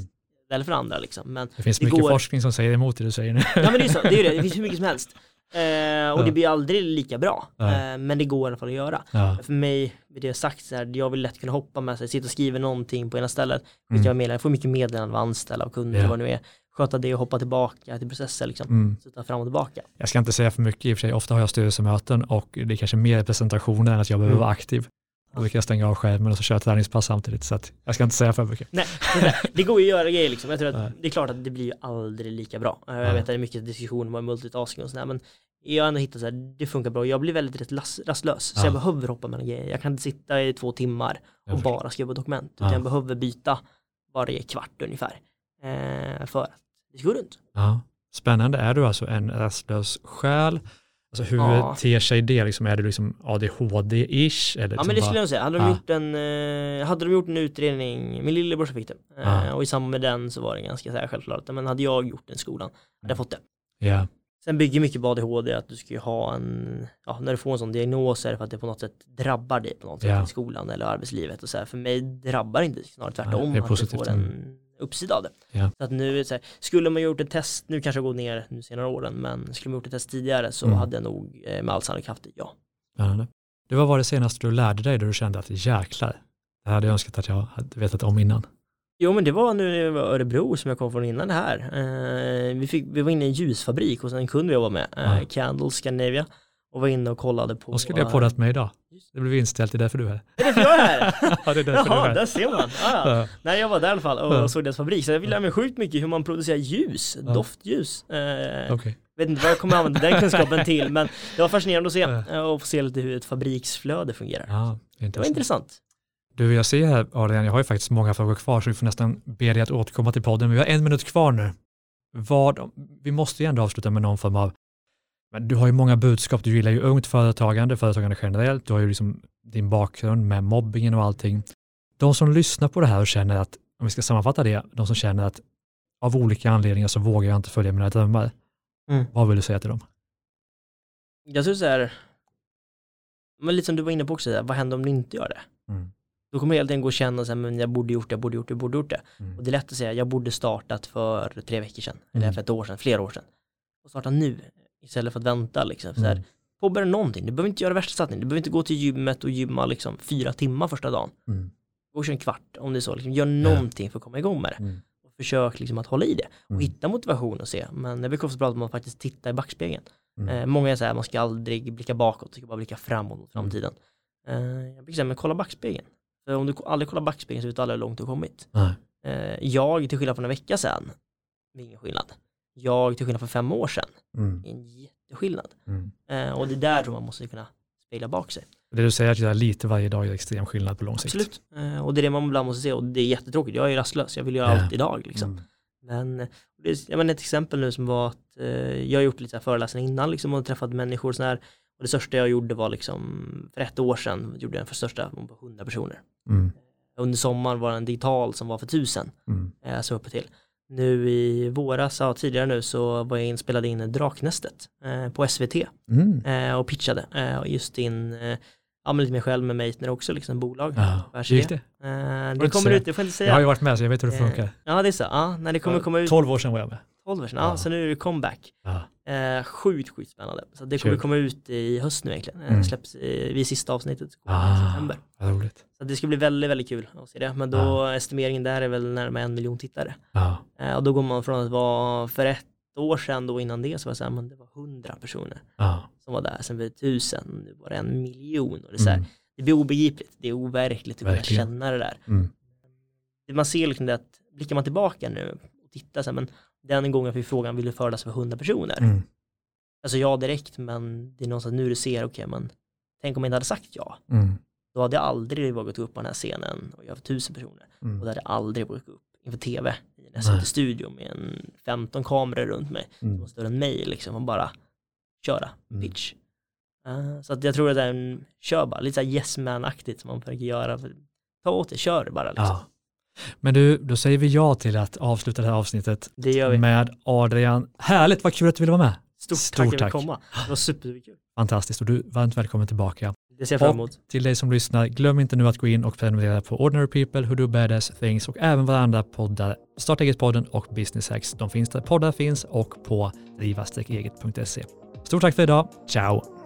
Eller för andra liksom. Men Det finns Det mycket går- forskning som säger emot det du säger nu. Ja men det är så, det är det, det finns hur *laughs* mycket som helst. Eh, och Ja. det blir aldrig lika bra. Eh, men det går i alla fall att göra. Ja. För mig, med det sagt, så här, jag vill lätt kunna hoppa med sig, sitta och skriva någonting på ena stället. Mm. Mm. Jag, jag får mycket meddelanden av anställda, av kunder, Ja. vad det nu är. Sköta det och hoppa tillbaka till processer, liksom. Mm. Sitta fram och tillbaka. Jag ska inte säga för mycket i och för sig, ofta har jag styrelsemöten och det är kanske mer presentationer än att jag behöver Mm. vara aktiv. Då brukar jag stänga av skärmen och så köra ett träningspass samtidigt så att jag ska inte säga för mycket. Nej, det, går ju att göra grejer liksom. Jag tror att det är klart att det blir ju aldrig lika bra. Eh. Jag vet att det är mycket diskussion om multitasking och sådär, men jag har ändå hittat så här, det funkar bra. Jag blir väldigt rätt rastlös, så Ja. jag behöver hoppa mellan grejer. Jag kan inte sitta i två timmar Jag och bara skriva dokument, utan Ja. jag behöver byta varje kvart ungefär. Eh, för att det ska gå runt. Ja. Spännande, är du alltså en rastlös själ? Alltså hur Ja. ter sig det? Liksom, är du liksom ADHD-ish? Eller Ja liksom men det bara- skulle jag säga, hade de, Ja. gjort en, eh, hade de gjort en utredning, min lillebrorsa fick det, eh, Ja. och i samband med den så var det ganska så här självklart, men hade jag gjort den i skolan, hade jag fått det. Ja, Sen bygger mycket på ADHD att du ska ju ha en, ja när du får en sån diagnos är det för att det på något sätt drabbar dig på något sätt Ja. i skolan eller arbetslivet och så här. För mig drabbar det inte, snarare tvärtom, det är att positivt. du får en uppsida av det. Ja. Så att nu, så här, skulle man gjort ett test, nu kanske jag går ner nu senare åren, men skulle man gjort ett test tidigare så Mm. hade jag nog eh, med all sannolikhet haft det, ja. spännande. Det var vad det senaste du lärde dig då du kände att jäklar, det hade jag önskat att jag hade vetat om innan. Jo men det var nu när jag var i Örebro som jag kom från innan det här. Eh, vi, fick, vi var inne i en ljusfabrik hos en kund vi jobbar med, eh, Ja. Candle Scandinavia. Och var inne och kollade på... Vad skulle jag poddat med idag? Det blev inställt, det är därför du är här. Det är därför jag är här! *laughs* ja, det är därför du är här. där ser man. Ah, ja. Nej jag var där i alla fall och Ja. såg deras fabrik så jag vill lära mig sjukt mycket hur man producerar ljus, Ja. doftljus. Eh, Okej. Vet inte vad jag kommer använda den *laughs* kunskapen till men det var fascinerande att se eh, och få se lite hur ett fabriksflöde fungerar. Ja, Det var intressant. intressant. Du, jag ser här Adrian, jag har ju faktiskt många frågor kvar så vi får nästan be dig att återkomma till podden. Vi har en minut kvar nu. Vad, vi måste ju ändå avsluta med någon form av, men du har ju många budskap, du gillar ju ungt företagande, företagande generellt, du har ju liksom din bakgrund med mobbingen och allting. De som lyssnar på det här och känner att, om vi ska sammanfatta det, de som känner att av olika anledningar så vågar jag inte följa mina drömmar. Mm. Vad vill du säga till dem? Jag tror så här, men lite som du var inne på också, vad händer om du inte gör det? Mm. Då kommer helt enkelt gå och känna så här, men jag borde gjort det, jag borde gjort det, jag borde gjort det. Mm. Och det är lätt att säga, jag borde startat för tre veckor sedan, eller Mm. för ett år sedan, flera år sedan. Och starta nu, istället för att vänta liksom. Så här, Mm. påbörja någonting, du behöver inte göra värsta satsningen, du behöver inte gå till gymmet och gymma liksom fyra timmar första dagen. Mm. Gå och kör en kvart om det är så, liksom, gör någonting för att komma igång med det. Mm. Och försök liksom att hålla i det. Och Mm. hitta motivation och se. Men jag brukar också prata om att faktiskt titta i backspegeln. Mm. Eh, många är så här, man ska aldrig blicka bakåt, man ska bara blicka framåt mot Mm. framtiden. Eh, jag brukar säga, men kolla backspegeln. För om du aldrig kollar backspegeln så vet du aldrig hur långt du har kommit. Nej. Eh, jag, till skillnad från en vecka sedan, det är ingen skillnad. Jag, till skillnad från fem år sedan, Mm. det är en jätteskillnad. Mm. Eh, och det är där tror man måste kunna spegla bak sig. Det du säger är att göra lite varje dag är extrem skillnad på lång sikt. Absolut. Eh, och det är det man ibland måste se och det är jättetråkigt. Jag är rastlös, jag vill göra Ja. allt idag liksom. Mm. Men eh, det är, jag menar ett exempel nu som var att eh, jag har gjort lite föreläsningar innan liksom och träffat människor så här. Och det största jag gjorde var liksom för ett år sedan gjorde jag den för största på 100 personer. Mm. Under sommaren var det en digital som var för tusen Mm. eh, så uppe till. Nu i våras, ja, tidigare nu så var jag inspelad in Draknästet eh, på SVT Mm. eh, och pitchade eh, och just in eh, ja, men lite mig själv med Meitner också, liksom bolag. Ja. Gick det? Eh, det kommer säga. ut, det får jag inte Jag har säga. ju varit med så jag vet hur det funkar. Eh, Ja det är så, ja, när det kommer komma ut 12 år sedan var jag med. 12 år sedan, ja, så nu är det comeback. Ja. Eh, sjukt, sjukt spännande. Så det kommer Kul. komma ut i höst nu egentligen. Eh, Mm. släpps vid sista avsnittet, så kommer det i Ah, september. roligt. Så det ska bli väldigt, väldigt kul att se det. Men då estimeringen där är väl närmare en miljon tittare. Ja. Eh, och då går man från att vara för ett år sedan då innan det så var det så här, men det var hundra personer Ja. som var där, sen blev det tusen, nu var det en miljon. Och det, är så här, Mm. det blir obegripligt, det är overkligt att kunna känna det där. Mm. Man ser liksom det att, blickar man tillbaka nu och tittar så här, men den gången jag fick frågan, vill du föreläsa för hundra personer? Mm. Alltså ja direkt, men det är någonstans nu du ser, okej men tänk om jag inte hade sagt ja. Mm. Då hade jag aldrig vågat upp på den här scenen och göra för tusen personer. Och Mm. då hade jag aldrig vågat gå upp inför tv i en Nej. SVT-studio med en 15 kameror runt mig som Mm. var större än mig liksom och bara köra Mm. pitch. Eh, så att jag tror att det är en, kör bara, lite såhär yes man-aktigt som man försöker göra. Ta åt det, kör bara liksom. Ja. Men du, då säger vi ja till att avsluta det här avsnittet Det gör vi. med Adrian. Härligt, vad kul att du ville vara med. Stort, Stort tack för att tack. komma. Det var superkul. Fantastiskt och du, varmt välkommen tillbaka. Det ser jag fram Och emot. till dig som lyssnar, glöm inte nu att gå in och prenumerera på Ordinary People, Who Do Badass Things och även våra andra poddar, Starta Eget-podden och Business Hacks. De finns där poddar finns och på driva-eget.se. Stort tack för idag, ciao!